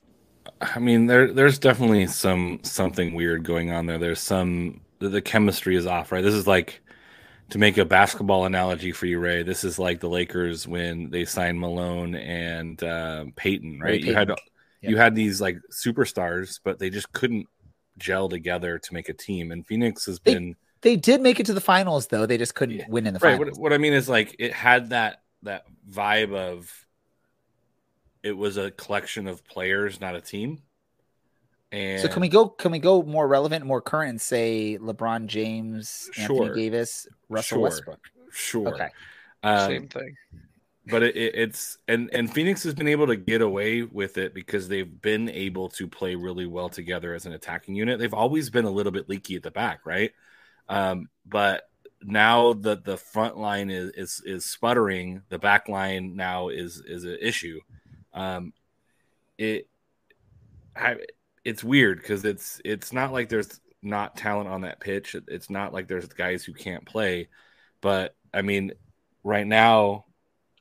I mean, there there's definitely some something weird going on there. There's some the, the chemistry is off, right? This is like to make a basketball analogy for you, Ray, this is like the Lakers when they signed Malone and uh, Payton, right? Payton. You had yeah. you had these like superstars, but they just couldn't gel together to make a team. And Phoenix has they, been they did make it to the finals though. They just couldn't yeah. win in the right. finals. What, what I mean is like it had that that vibe of it was a collection of players, not a team. And so can we go? Can we go more relevant, more current, and say LeBron James, sure. Anthony Davis, Russell sure. Westbrook? Sure. Okay. Um, Same thing. But it, it, it's and and Phoenix has been able to get away with it because they've been able to play really well together as an attacking unit. They've always been a little bit leaky at the back, right? Um, but now that the front line is, is is sputtering, the back line now is is an issue. Um, it I, it's weird because it's it's not like there's not talent on that pitch. It's not like there's guys who can't play, but I mean, right now,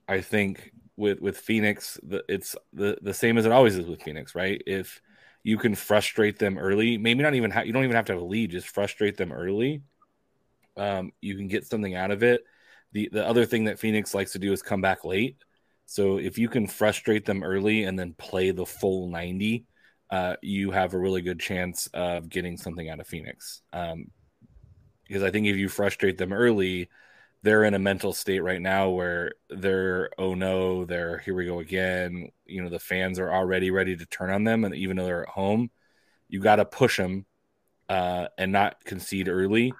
I think with with Phoenix, the, it's the the same as it always is with Phoenix, right? If you can frustrate them early, maybe not even have you don't even have to have a lead, just frustrate them early. Um, you can get something out of it. The the other thing that Phoenix likes to do is come back late. So if you can frustrate them early and then play the full 90, uh, you have a really good chance of getting something out of Phoenix. Um, because I think if you frustrate them early, they're in a mental state right now where they're oh no, they're here we go again. You know, the fans are already ready to turn on them, and even though they're at home, you got to push them uh, and not concede early,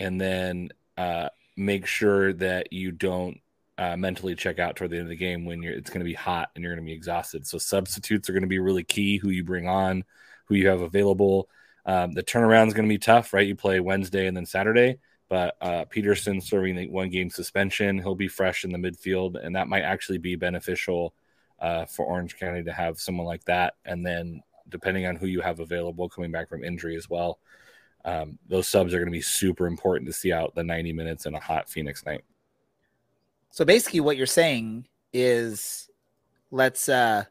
and then uh, make sure that you don't uh, mentally check out toward the end of the game when you're it's going to be hot and you're going to be exhausted. So substitutes are going to be really key. Who you bring on, who you have available. Um, the turnaround is going to be tough, right? You play Wednesday and then Saturday, but uh, Peterson serving the one game suspension, he'll be fresh in the midfield, and that might actually be beneficial uh, for Orange County to have someone like that. And then depending on who you have available coming back from injury as well, um, those subs are going to be super important to see out the 90 minutes in a hot Phoenix night. So basically, what you're saying is let's uh,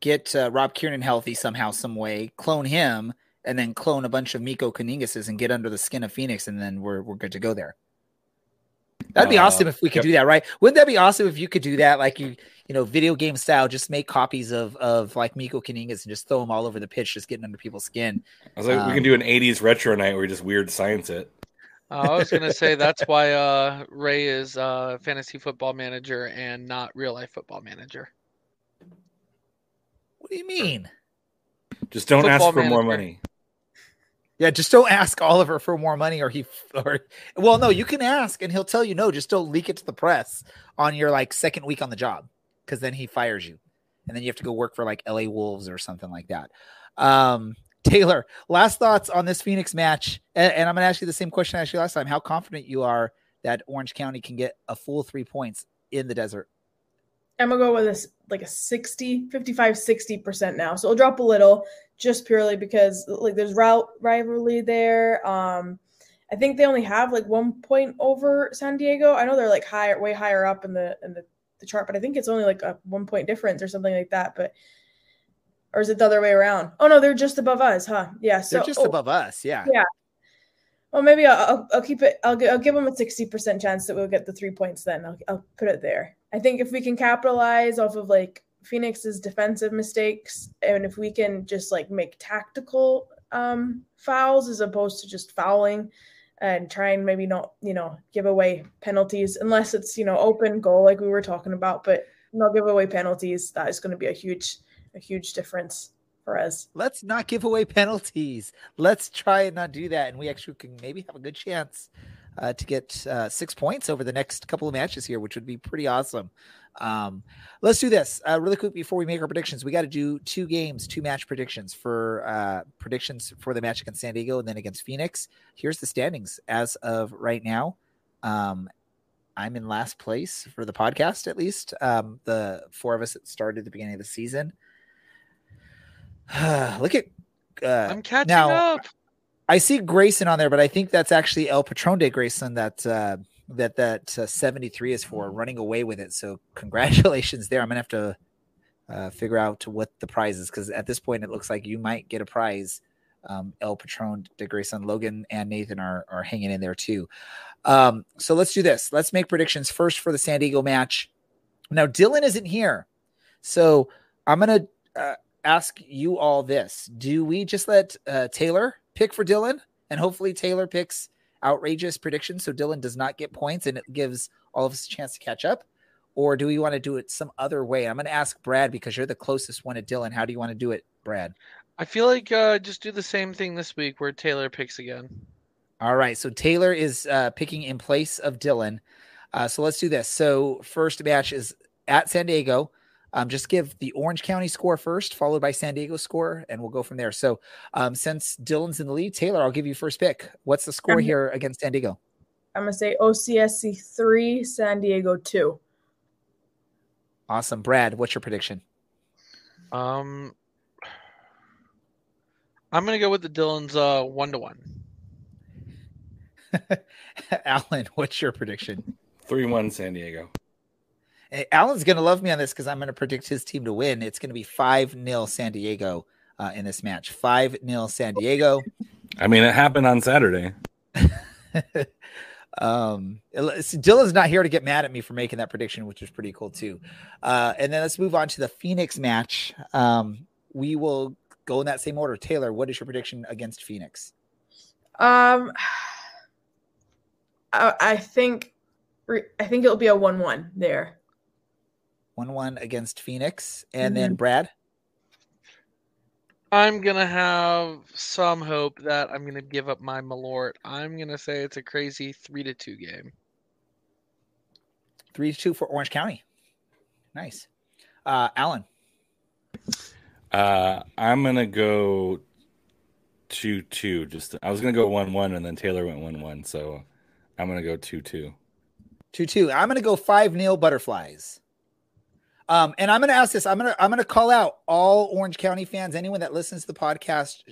get uh, Rob Kieran healthy somehow, some way, clone him, and then clone a bunch of Mikko Kuningases and get under the skin of Phoenix, and then we're we're good to go there. That'd be Uh, awesome if we could yep. do that, right? Wouldn't that be awesome if you could do that, like you, you know, video game style? Just make copies of of like Mikko Kuningas and just throw them all over the pitch, just getting under people's skin. I was like, we Um, can do an '80s retro night where we just weird science it. I was gonna say that's why uh, Ray is uh, fantasy football manager and not real life football manager. What do you mean? Just don't ask Football for more money. Yeah, just don't ask Oliver for more money, or he, or well, no, you can ask and he'll tell you no. Just don't leak it to the press on your like second week on the job, because then he fires you, and then you have to go work for like L.A. Wolves or something like that. Um, Taylor, last thoughts on this Phoenix match, and, and I'm going to ask you the same question I asked you last time: How confident you are that Orange County can get a full three points in the desert? I'm gonna go with this like a 60, 55, 60 percent now. So it'll drop a little just purely because like there's route rivalry there. Um, I think they only have like one point over San Diego. I know they're like higher, way higher up in the in the, the chart, but I think it's only like a one point difference or something like that. But or is it the other way around? Oh no, they're just above us, huh? Yeah. So They're just oh, above us, yeah. Yeah. Well, maybe I'll, I'll, I'll keep it. I'll, I'll give them a sixty percent chance that we'll get the three points. Then I'll, I'll put it there. I think if we can capitalize off of like Phoenix's defensive mistakes, and if we can just like make tactical um, fouls as opposed to just fouling, and try and maybe not you know give away penalties unless it's you know open goal like we were talking about, but not give away penalties. That is going to be a huge a huge difference for us. Let's not give away penalties. Let's try and not do that, and we actually can maybe have a good chance uh, to get uh, six points over the next couple of matches here, which would be pretty awesome. Um, let's do this uh, really quick before we make our predictions. We got to do two games, two match predictions for uh, predictions for the match against San Diego and then against Phoenix. Here's the standings as of right now. Um, I'm in last place for the podcast, at least. Um, the four of us that started at the beginning of the season. Look at uh, I'm catching now- up. I see Grayson on there, but I think that's actually El Patron de Grayson that uh, that that uh, 73 is for running away with it. So congratulations there. I'm gonna have to uh, figure out what the prize is because at this point it looks like you might get a prize. Um, El Patron de Grayson, Logan, and Nathan are are hanging in there too. Um, so let's do this. Let's make predictions first for the San Diego match. Now Dylan isn't here, so I'm gonna uh, ask you all this: Do we just let uh, Taylor pick for Dylan, and hopefully Taylor picks outrageous predictions so Dylan does not get points, and it gives all of us a chance to catch up? Or do we want to do it some other way? I'm going to ask Brad because you're the closest one to Dylan. How do you want to do it, Brad? I feel like uh, just do the same thing this week where Taylor picks again. All right. So Taylor is uh, picking in place of Dylan. Uh, so let's do this. So first match is at San Diego. Um, just give the Orange County score first, followed by San Diego score, and we'll go from there. So um, since Dylan's in the lead, Taylor, I'll give you first pick. What's the score Um, here against San Diego? I'm gonna say OCSC three, San Diego two. Awesome. Brad, what's your prediction? Um, I'm gonna go with the Dylan's uh, one to one. Alan, what's your prediction? Three one San Diego. Hey, Alan's going to love me on this because I'm going to predict his team to win. It's going to be 5 0 San Diego uh, in this match. 5 0 San Diego. I mean, it happened on Saturday. um it- Dylan's not here to get mad at me for making that prediction, which is pretty cool too. Uh, and then let's move on to the Phoenix match. Um, we will go in that same order. Taylor, what is your prediction against Phoenix? Um, I, I think, I think it'll be a one-one there. 1 1 against Phoenix. And then Brad? I'm gonna have some hope that I'm gonna give up my Malort. I'm gonna say it's a crazy three to two game. Three to two for Orange County. Nice. Uh, Alan. Uh, I'm gonna go two two. Just I was gonna go one one, and then Taylor went one one, so I'm gonna go two two. Two two. I'm gonna go five nil butterflies. Um, and I'm gonna ask this. I'm gonna I'm gonna call out all Orange County fans. Anyone that listens to the podcast,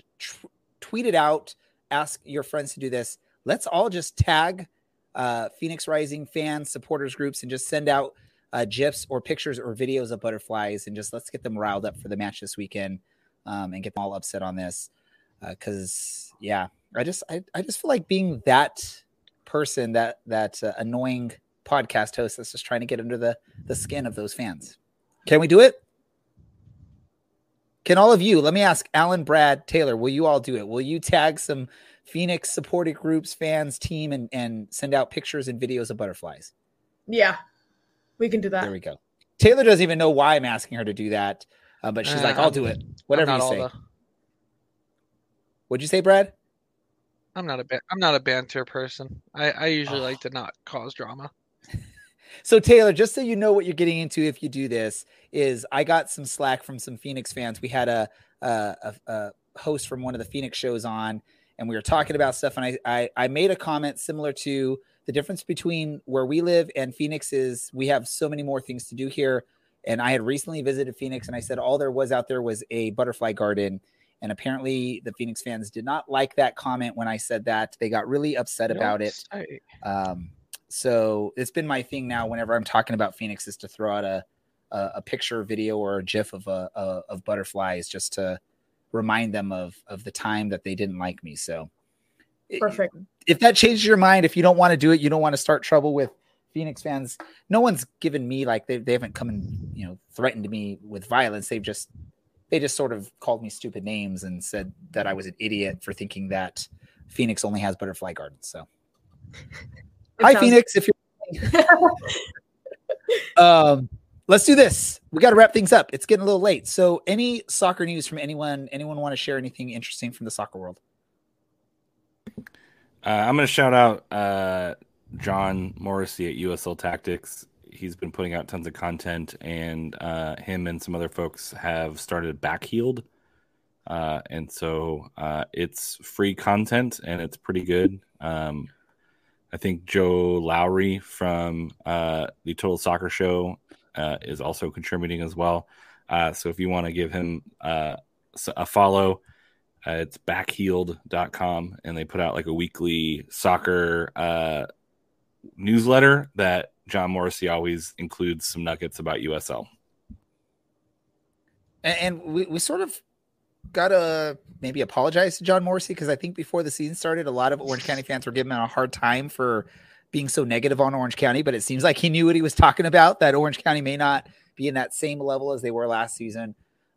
tweet it out. Ask your friends to do this. Let's all just tag uh, Phoenix Rising fans, supporters groups, and just send out uh, gifs or pictures or videos of butterflies, and just let's get them riled up for the match this weekend um, and get them all upset on this. Because uh, yeah, I just I, I just feel like being that person that that uh, annoying podcast host that's just trying to get under the the skin of those fans. Can we do it? Can all of you? Let me ask Alan, Brad, Taylor. Will you all do it? Will you tag some Phoenix supported groups, fans, team, and and send out pictures and videos of butterflies? Yeah, we can do that. There we go. Taylor doesn't even know why I'm asking her to do that, uh, but she's uh, like, "I'll do it." Whatever you say. The... What'd you say, Brad? I'm not a ba- I'm not a banter person. I, I usually oh. like to not cause drama. So Taylor, just so you know what you're getting into if you do this, is I got some slack from some Phoenix fans. We had a a, a host from one of the Phoenix shows on, and we were talking about stuff, and I, I I made a comment similar to the difference between where we live and Phoenix is we have so many more things to do here. And I had recently visited Phoenix, and I said all there was out there was a butterfly garden and apparently, the Phoenix fans did not like that comment when I said that. They got really upset about it. Um, so it's been my thing now. Whenever I'm talking about Phoenix, is to throw out a a, a picture, video, or a GIF of a, a, of butterflies, just to remind them of of the time that they didn't like me. So perfect. If that changes your mind, if you don't want to do it, you don't want to start trouble with Phoenix fans. No one's given me like they they haven't come and you know threatened me with violence. They've just they just sort of called me stupid names and said that I was an idiot for thinking that Phoenix only has butterfly gardens. So, hi sounds- Phoenix, if you're. um, let's do this. We got to wrap things up. It's getting a little late. So, any soccer news from anyone? Anyone want to share anything interesting from the soccer world? Uh, I'm going to shout out uh, John Morrissey at USL Tactics he's been putting out tons of content, and uh, him and some other folks have started Backheeled, uh, and so uh, it's free content and it's pretty good. Um, I think Joe Lowry from uh, the Total Soccer Show uh, is also contributing as well. Uh, so if you want to give him a follow, it's backheeled.com and they put out like a weekly soccer newsletter that John Morrissey always includes some nuggets about USL. And we, we sort of gotta maybe apologize to John Morrissey because I think before the season started, a lot of Orange County fans were giving him a hard time for being so negative on Orange County, but it seems like he knew what he was talking about. That Orange County may not be in that same level as they were last season.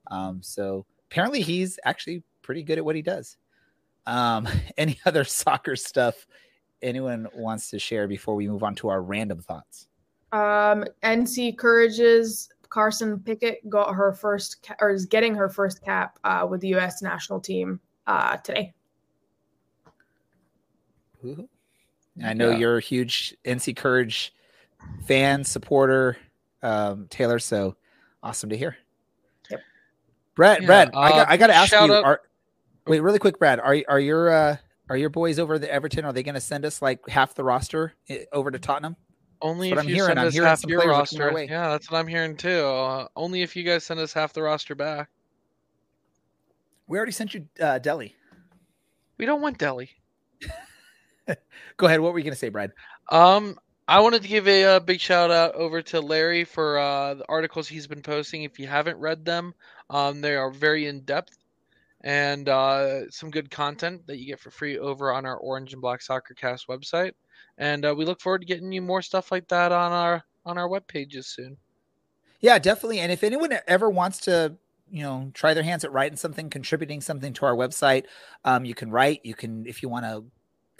Um, so apparently, he's actually pretty good at what he does. Um, any other soccer stuff anyone wants to share before we move on to our random thoughts? Um, NC Courage's Carson Pickett got her first ca- or is getting her first cap uh, with the U.S. national team uh, today. Ooh. I know yeah. you're a huge NC Courage fan supporter, um, Taylor. So awesome to hear. Yep. Brad, yeah, Brad, uh, I got, I got to ask you. Are, wait, really quick, Brad. Are are your uh, are your boys over the Everton? Are they going to send us like half the roster eh, over to Tottenham? Only if I'm you hearing. send I'm us half your roster. Yeah, that's what I'm hearing too. Uh, only if you guys send us half the roster back. We already sent you uh, Dele. We don't want Dele. Go ahead. What were you going to say, Brad? Um, I wanted to give a, a, uh, big shout out over to Larry for uh, the articles he's been posting. If you haven't read them, um, they are very in depth and uh, some good content that you get for free over on our Orange and Black Soccer Cast website. And uh, we look forward to getting you more stuff like that on our on our web pages soon. Yeah, definitely. And if anyone ever wants to, you know, try their hands at writing something, contributing something to our website, um, you can write. You can, if you want to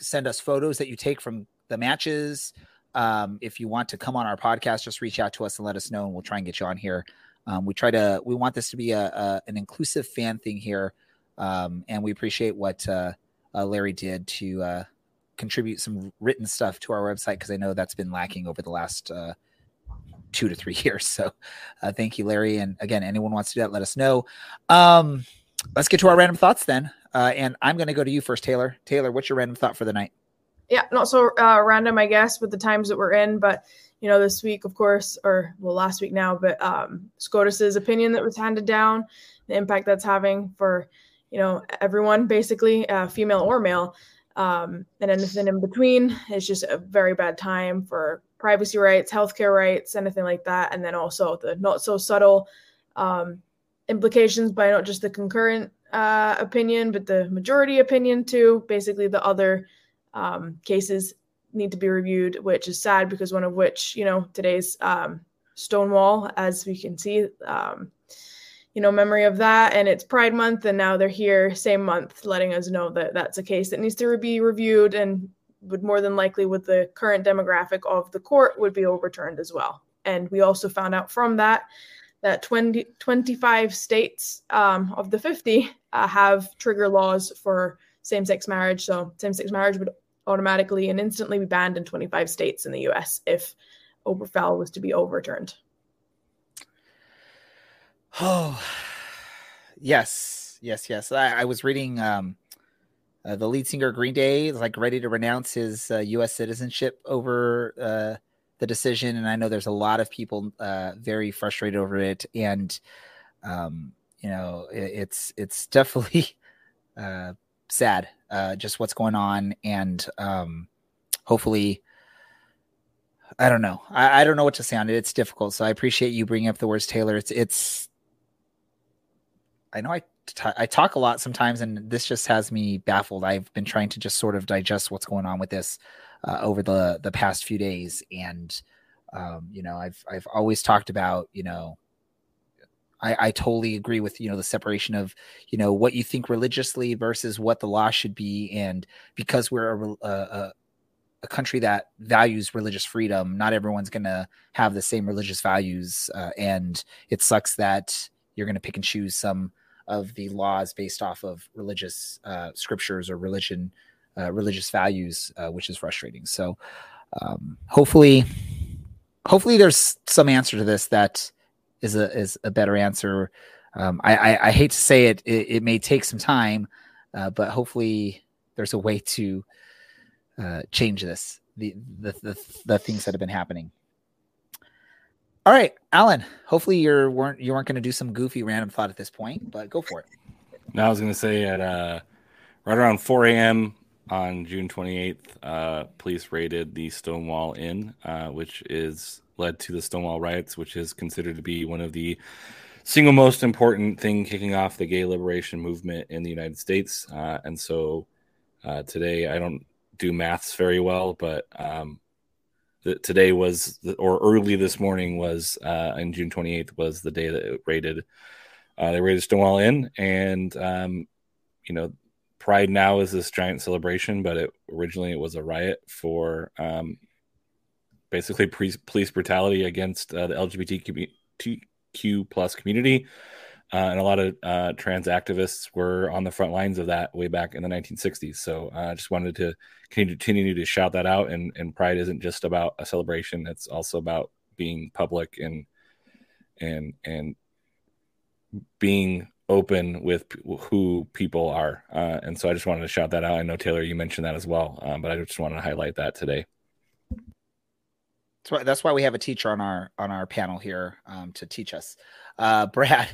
send us photos that you take from the matches. Um, if you want to come on our podcast, just reach out to us and let us know, and we'll try and get you on here. Um, we try to, we want this to be a, a an inclusive fan thing here um, and we appreciate what uh, uh, Larry did to uh, contribute some written stuff to our website because I know that's been lacking over the last uh, two to three years. So uh, thank you, Larry. And again, anyone wants to do that, let us know. Um, let's get to our random thoughts then. And I'm going to go to you first, Taylor. Taylor, what's your random thought for the night? Yeah, not so random, I guess, with the times that we're in, but you know, this week, of course, or well, last week now, but um, SCOTUS's opinion that was handed down, the impact that's having for you know, everyone basically, uh, female or male, um, and anything in between. It's just a very bad time for privacy rights, healthcare rights, anything like that, and then also the not so subtle um, implications by not just the concurrent uh, opinion, but the majority opinion too. Basically, the other um, cases need to be reviewed, which is sad because one of which, you know, today's um, Stonewall, as we can see, um, you know, memory of that. And it's Pride Month, and now they're here same month, letting us know that that's a case that needs to be reviewed and would more than likely, with the current demographic of the court, would be overturned as well. And we also found out from that that 20, 25 states um, of the 50 uh, have trigger laws for same sex marriage. So, same sex marriage would automatically and instantly be banned in 25 states in the US if Obergefell was to be overturned. Oh, yes, yes, yes. I, I was reading um, uh, the lead singer Green Day is like ready to renounce his uh, U.S. citizenship over uh, the decision, and I know there's a lot of people uh, very frustrated over it, and um, you know it, it's it's definitely uh, sad uh, just what's going on, and um, hopefully. I don't know. I, I don't know what to say on it. It's difficult. So I appreciate you bringing up the words, Taylor. It's it's I know I, t- I talk a lot sometimes, and this just has me baffled. I've been trying to just sort of digest what's going on with this uh, over the the past few days, and um, you know, I've I've always talked about you know. I, I totally agree with you know the separation of you know what you think religiously versus what the law should be, and because we're a, a, a country that values religious freedom, not everyone's going to have the same religious values, uh, and it sucks that you're going to pick and choose some of the laws based off of religious uh, scriptures or religion, uh, religious values, uh, which is frustrating. So, um, hopefully, hopefully, there's some answer to this that is a is a better answer. Um, I, I, I hate to say it, it, it may take some time, uh, but hopefully, there's a way to uh, change this. The, the the the things that have been happening. All right, Alan. Hopefully you weren't you weren't going to do some goofy random thought at this point, but go for it. Now I was going to say at uh, right around 4 a.m. on June 28th, uh, police raided the Stonewall Inn, uh, which is led to the Stonewall riots, which is considered to be one of the single most important thing kicking off the gay liberation movement in the United States. Uh, and so uh, today, I don't do maths very well, but um, today was or early this morning was uh, on June 28th was the day that it raided. Uh, they raided Stonewall Inn, and um, you know, Pride now is this giant celebration, but it originally it was a riot for um, basically pre- police brutality against uh, the LGBTQ plus community. Uh, and a lot of uh, trans activists were on the front lines of that way back in the 1960s. So uh, I just wanted to continue to shout that out. And, and Pride isn't just about a celebration; it's also about being public and and and being open with who people are. Uh, and so I just wanted to shout that out. I know Taylor, you mentioned that as well, um, but I just wanted to highlight that today. That's why, that's why we have a teacher on our on our panel here um, to teach us. Uh, Brad,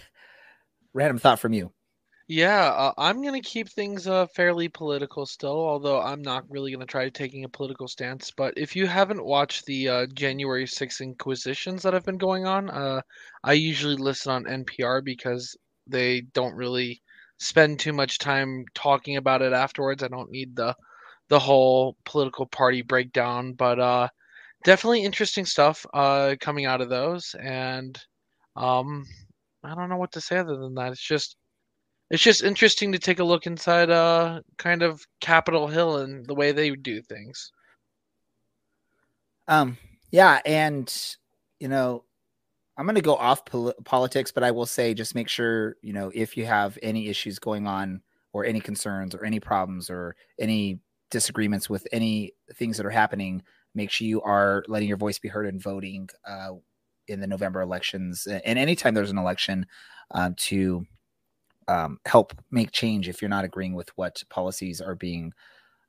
random thought from you. Yeah, uh, I'm going to keep things uh, fairly political still, although I'm not really going to try taking a political stance. But if you haven't watched the uh, January 6 Inquisitions that have been going on, uh, I usually listen on NPR because they don't really spend too much time talking about it afterwards. I don't need the the whole political party breakdown, but uh, definitely interesting stuff uh, coming out of those, and um, I don't know what to say other than that. It's just it's just interesting to take a look inside uh kind of Capitol Hill and the way they do things. Um yeah, and you know, I'm going to go off pol- politics, but I will say just make sure, you know, if you have any issues going on or any concerns or any problems or any disagreements with any things that are happening, make sure you are letting your voice be heard and voting uh, in the November elections and anytime there's an election uh, to um, help make change if you're not agreeing with what policies are being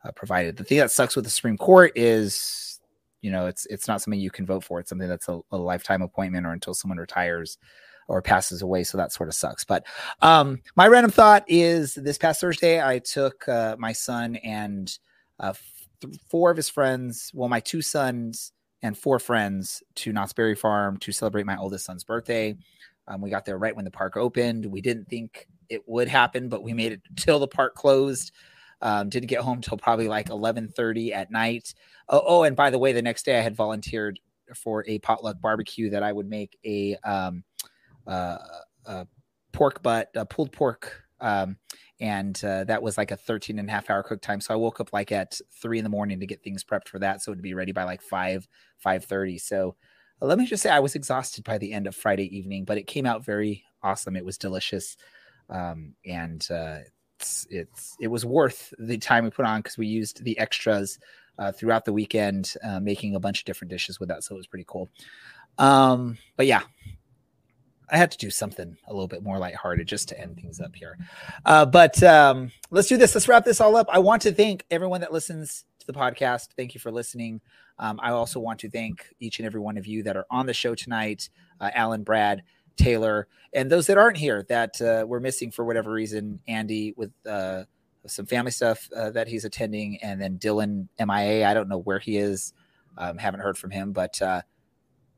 uh, provided. The thing that sucks with the Supreme Court is, you know, it's it's not something you can vote for. It's something that's a, a lifetime appointment or until someone retires or passes away. So that sort of sucks. But um, my random thought is this past Thursday, I took uh, my son and uh, th- four of his friends, well, my two sons and four friends to Knott's Berry Farm to celebrate my oldest son's birthday. Um, we got there right when the park opened. We didn't think it would happen, but we made it till the park closed. Um, didn't get home till probably like 11:30 at night. Oh, oh, and by the way, the next day I had volunteered for a potluck barbecue that I would make a, um, uh, a pork butt, a pulled pork um, and uh, that was like a 13 and a half hour cook time. So i woke up like at three in the morning to get things prepped for that so it'd be ready by like 5 5 30 so uh, let me just say i was exhausted by the end of friday evening but it came out very awesome. It was delicious. Um, and uh, it's, it's it was worth the time we put on because we used the extras uh, throughout the weekend uh, making a bunch of different dishes with that so it was pretty cool. Um, but yeah I had to do something a little bit more lighthearted just to end things up here. Uh, but um, let's do this. Let's wrap this all up. I want to thank everyone that listens to the podcast. Thank you for listening. Um, I also want to thank each and every one of you that are on the show tonight uh, Alan, Brad, Taylor, and those that aren't here that uh, we're missing for whatever reason. Andy with uh, some family stuff uh, that he's attending, and then Dylan MIA. I don't know where he is. Um, haven't heard from him, but uh,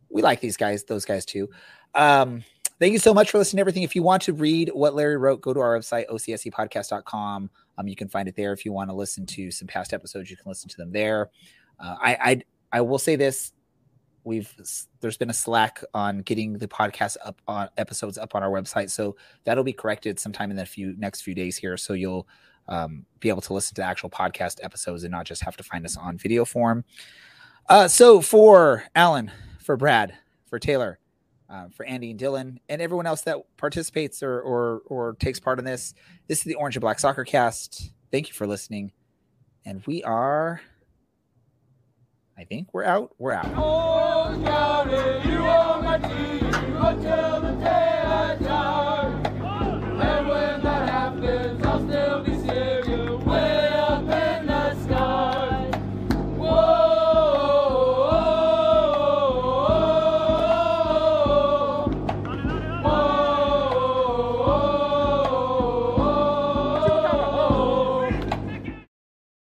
we like these guys, those guys too. Um, Thank you so much for listening to everything. If you want to read what Larry wrote, go to our website, ocsepodcast.com. Um, you can find it there. If you want to listen to some past episodes, you can listen to them there. Uh, I, I I will say this: we've there's been a slack on getting the podcast up on episodes up on our website, so that'll be corrected sometime in the few next few days here. So you'll um, be able to listen to actual podcast episodes and not just have to find us on video form. Uh, so for Alan, for Brad, for Taylor, uh, for Andy and Dylan and everyone else that participates or, or or takes part in this. This is the Orange and Black Soccer Cast. Thank you for listening, and we are. I think we're out. We're out. Oh,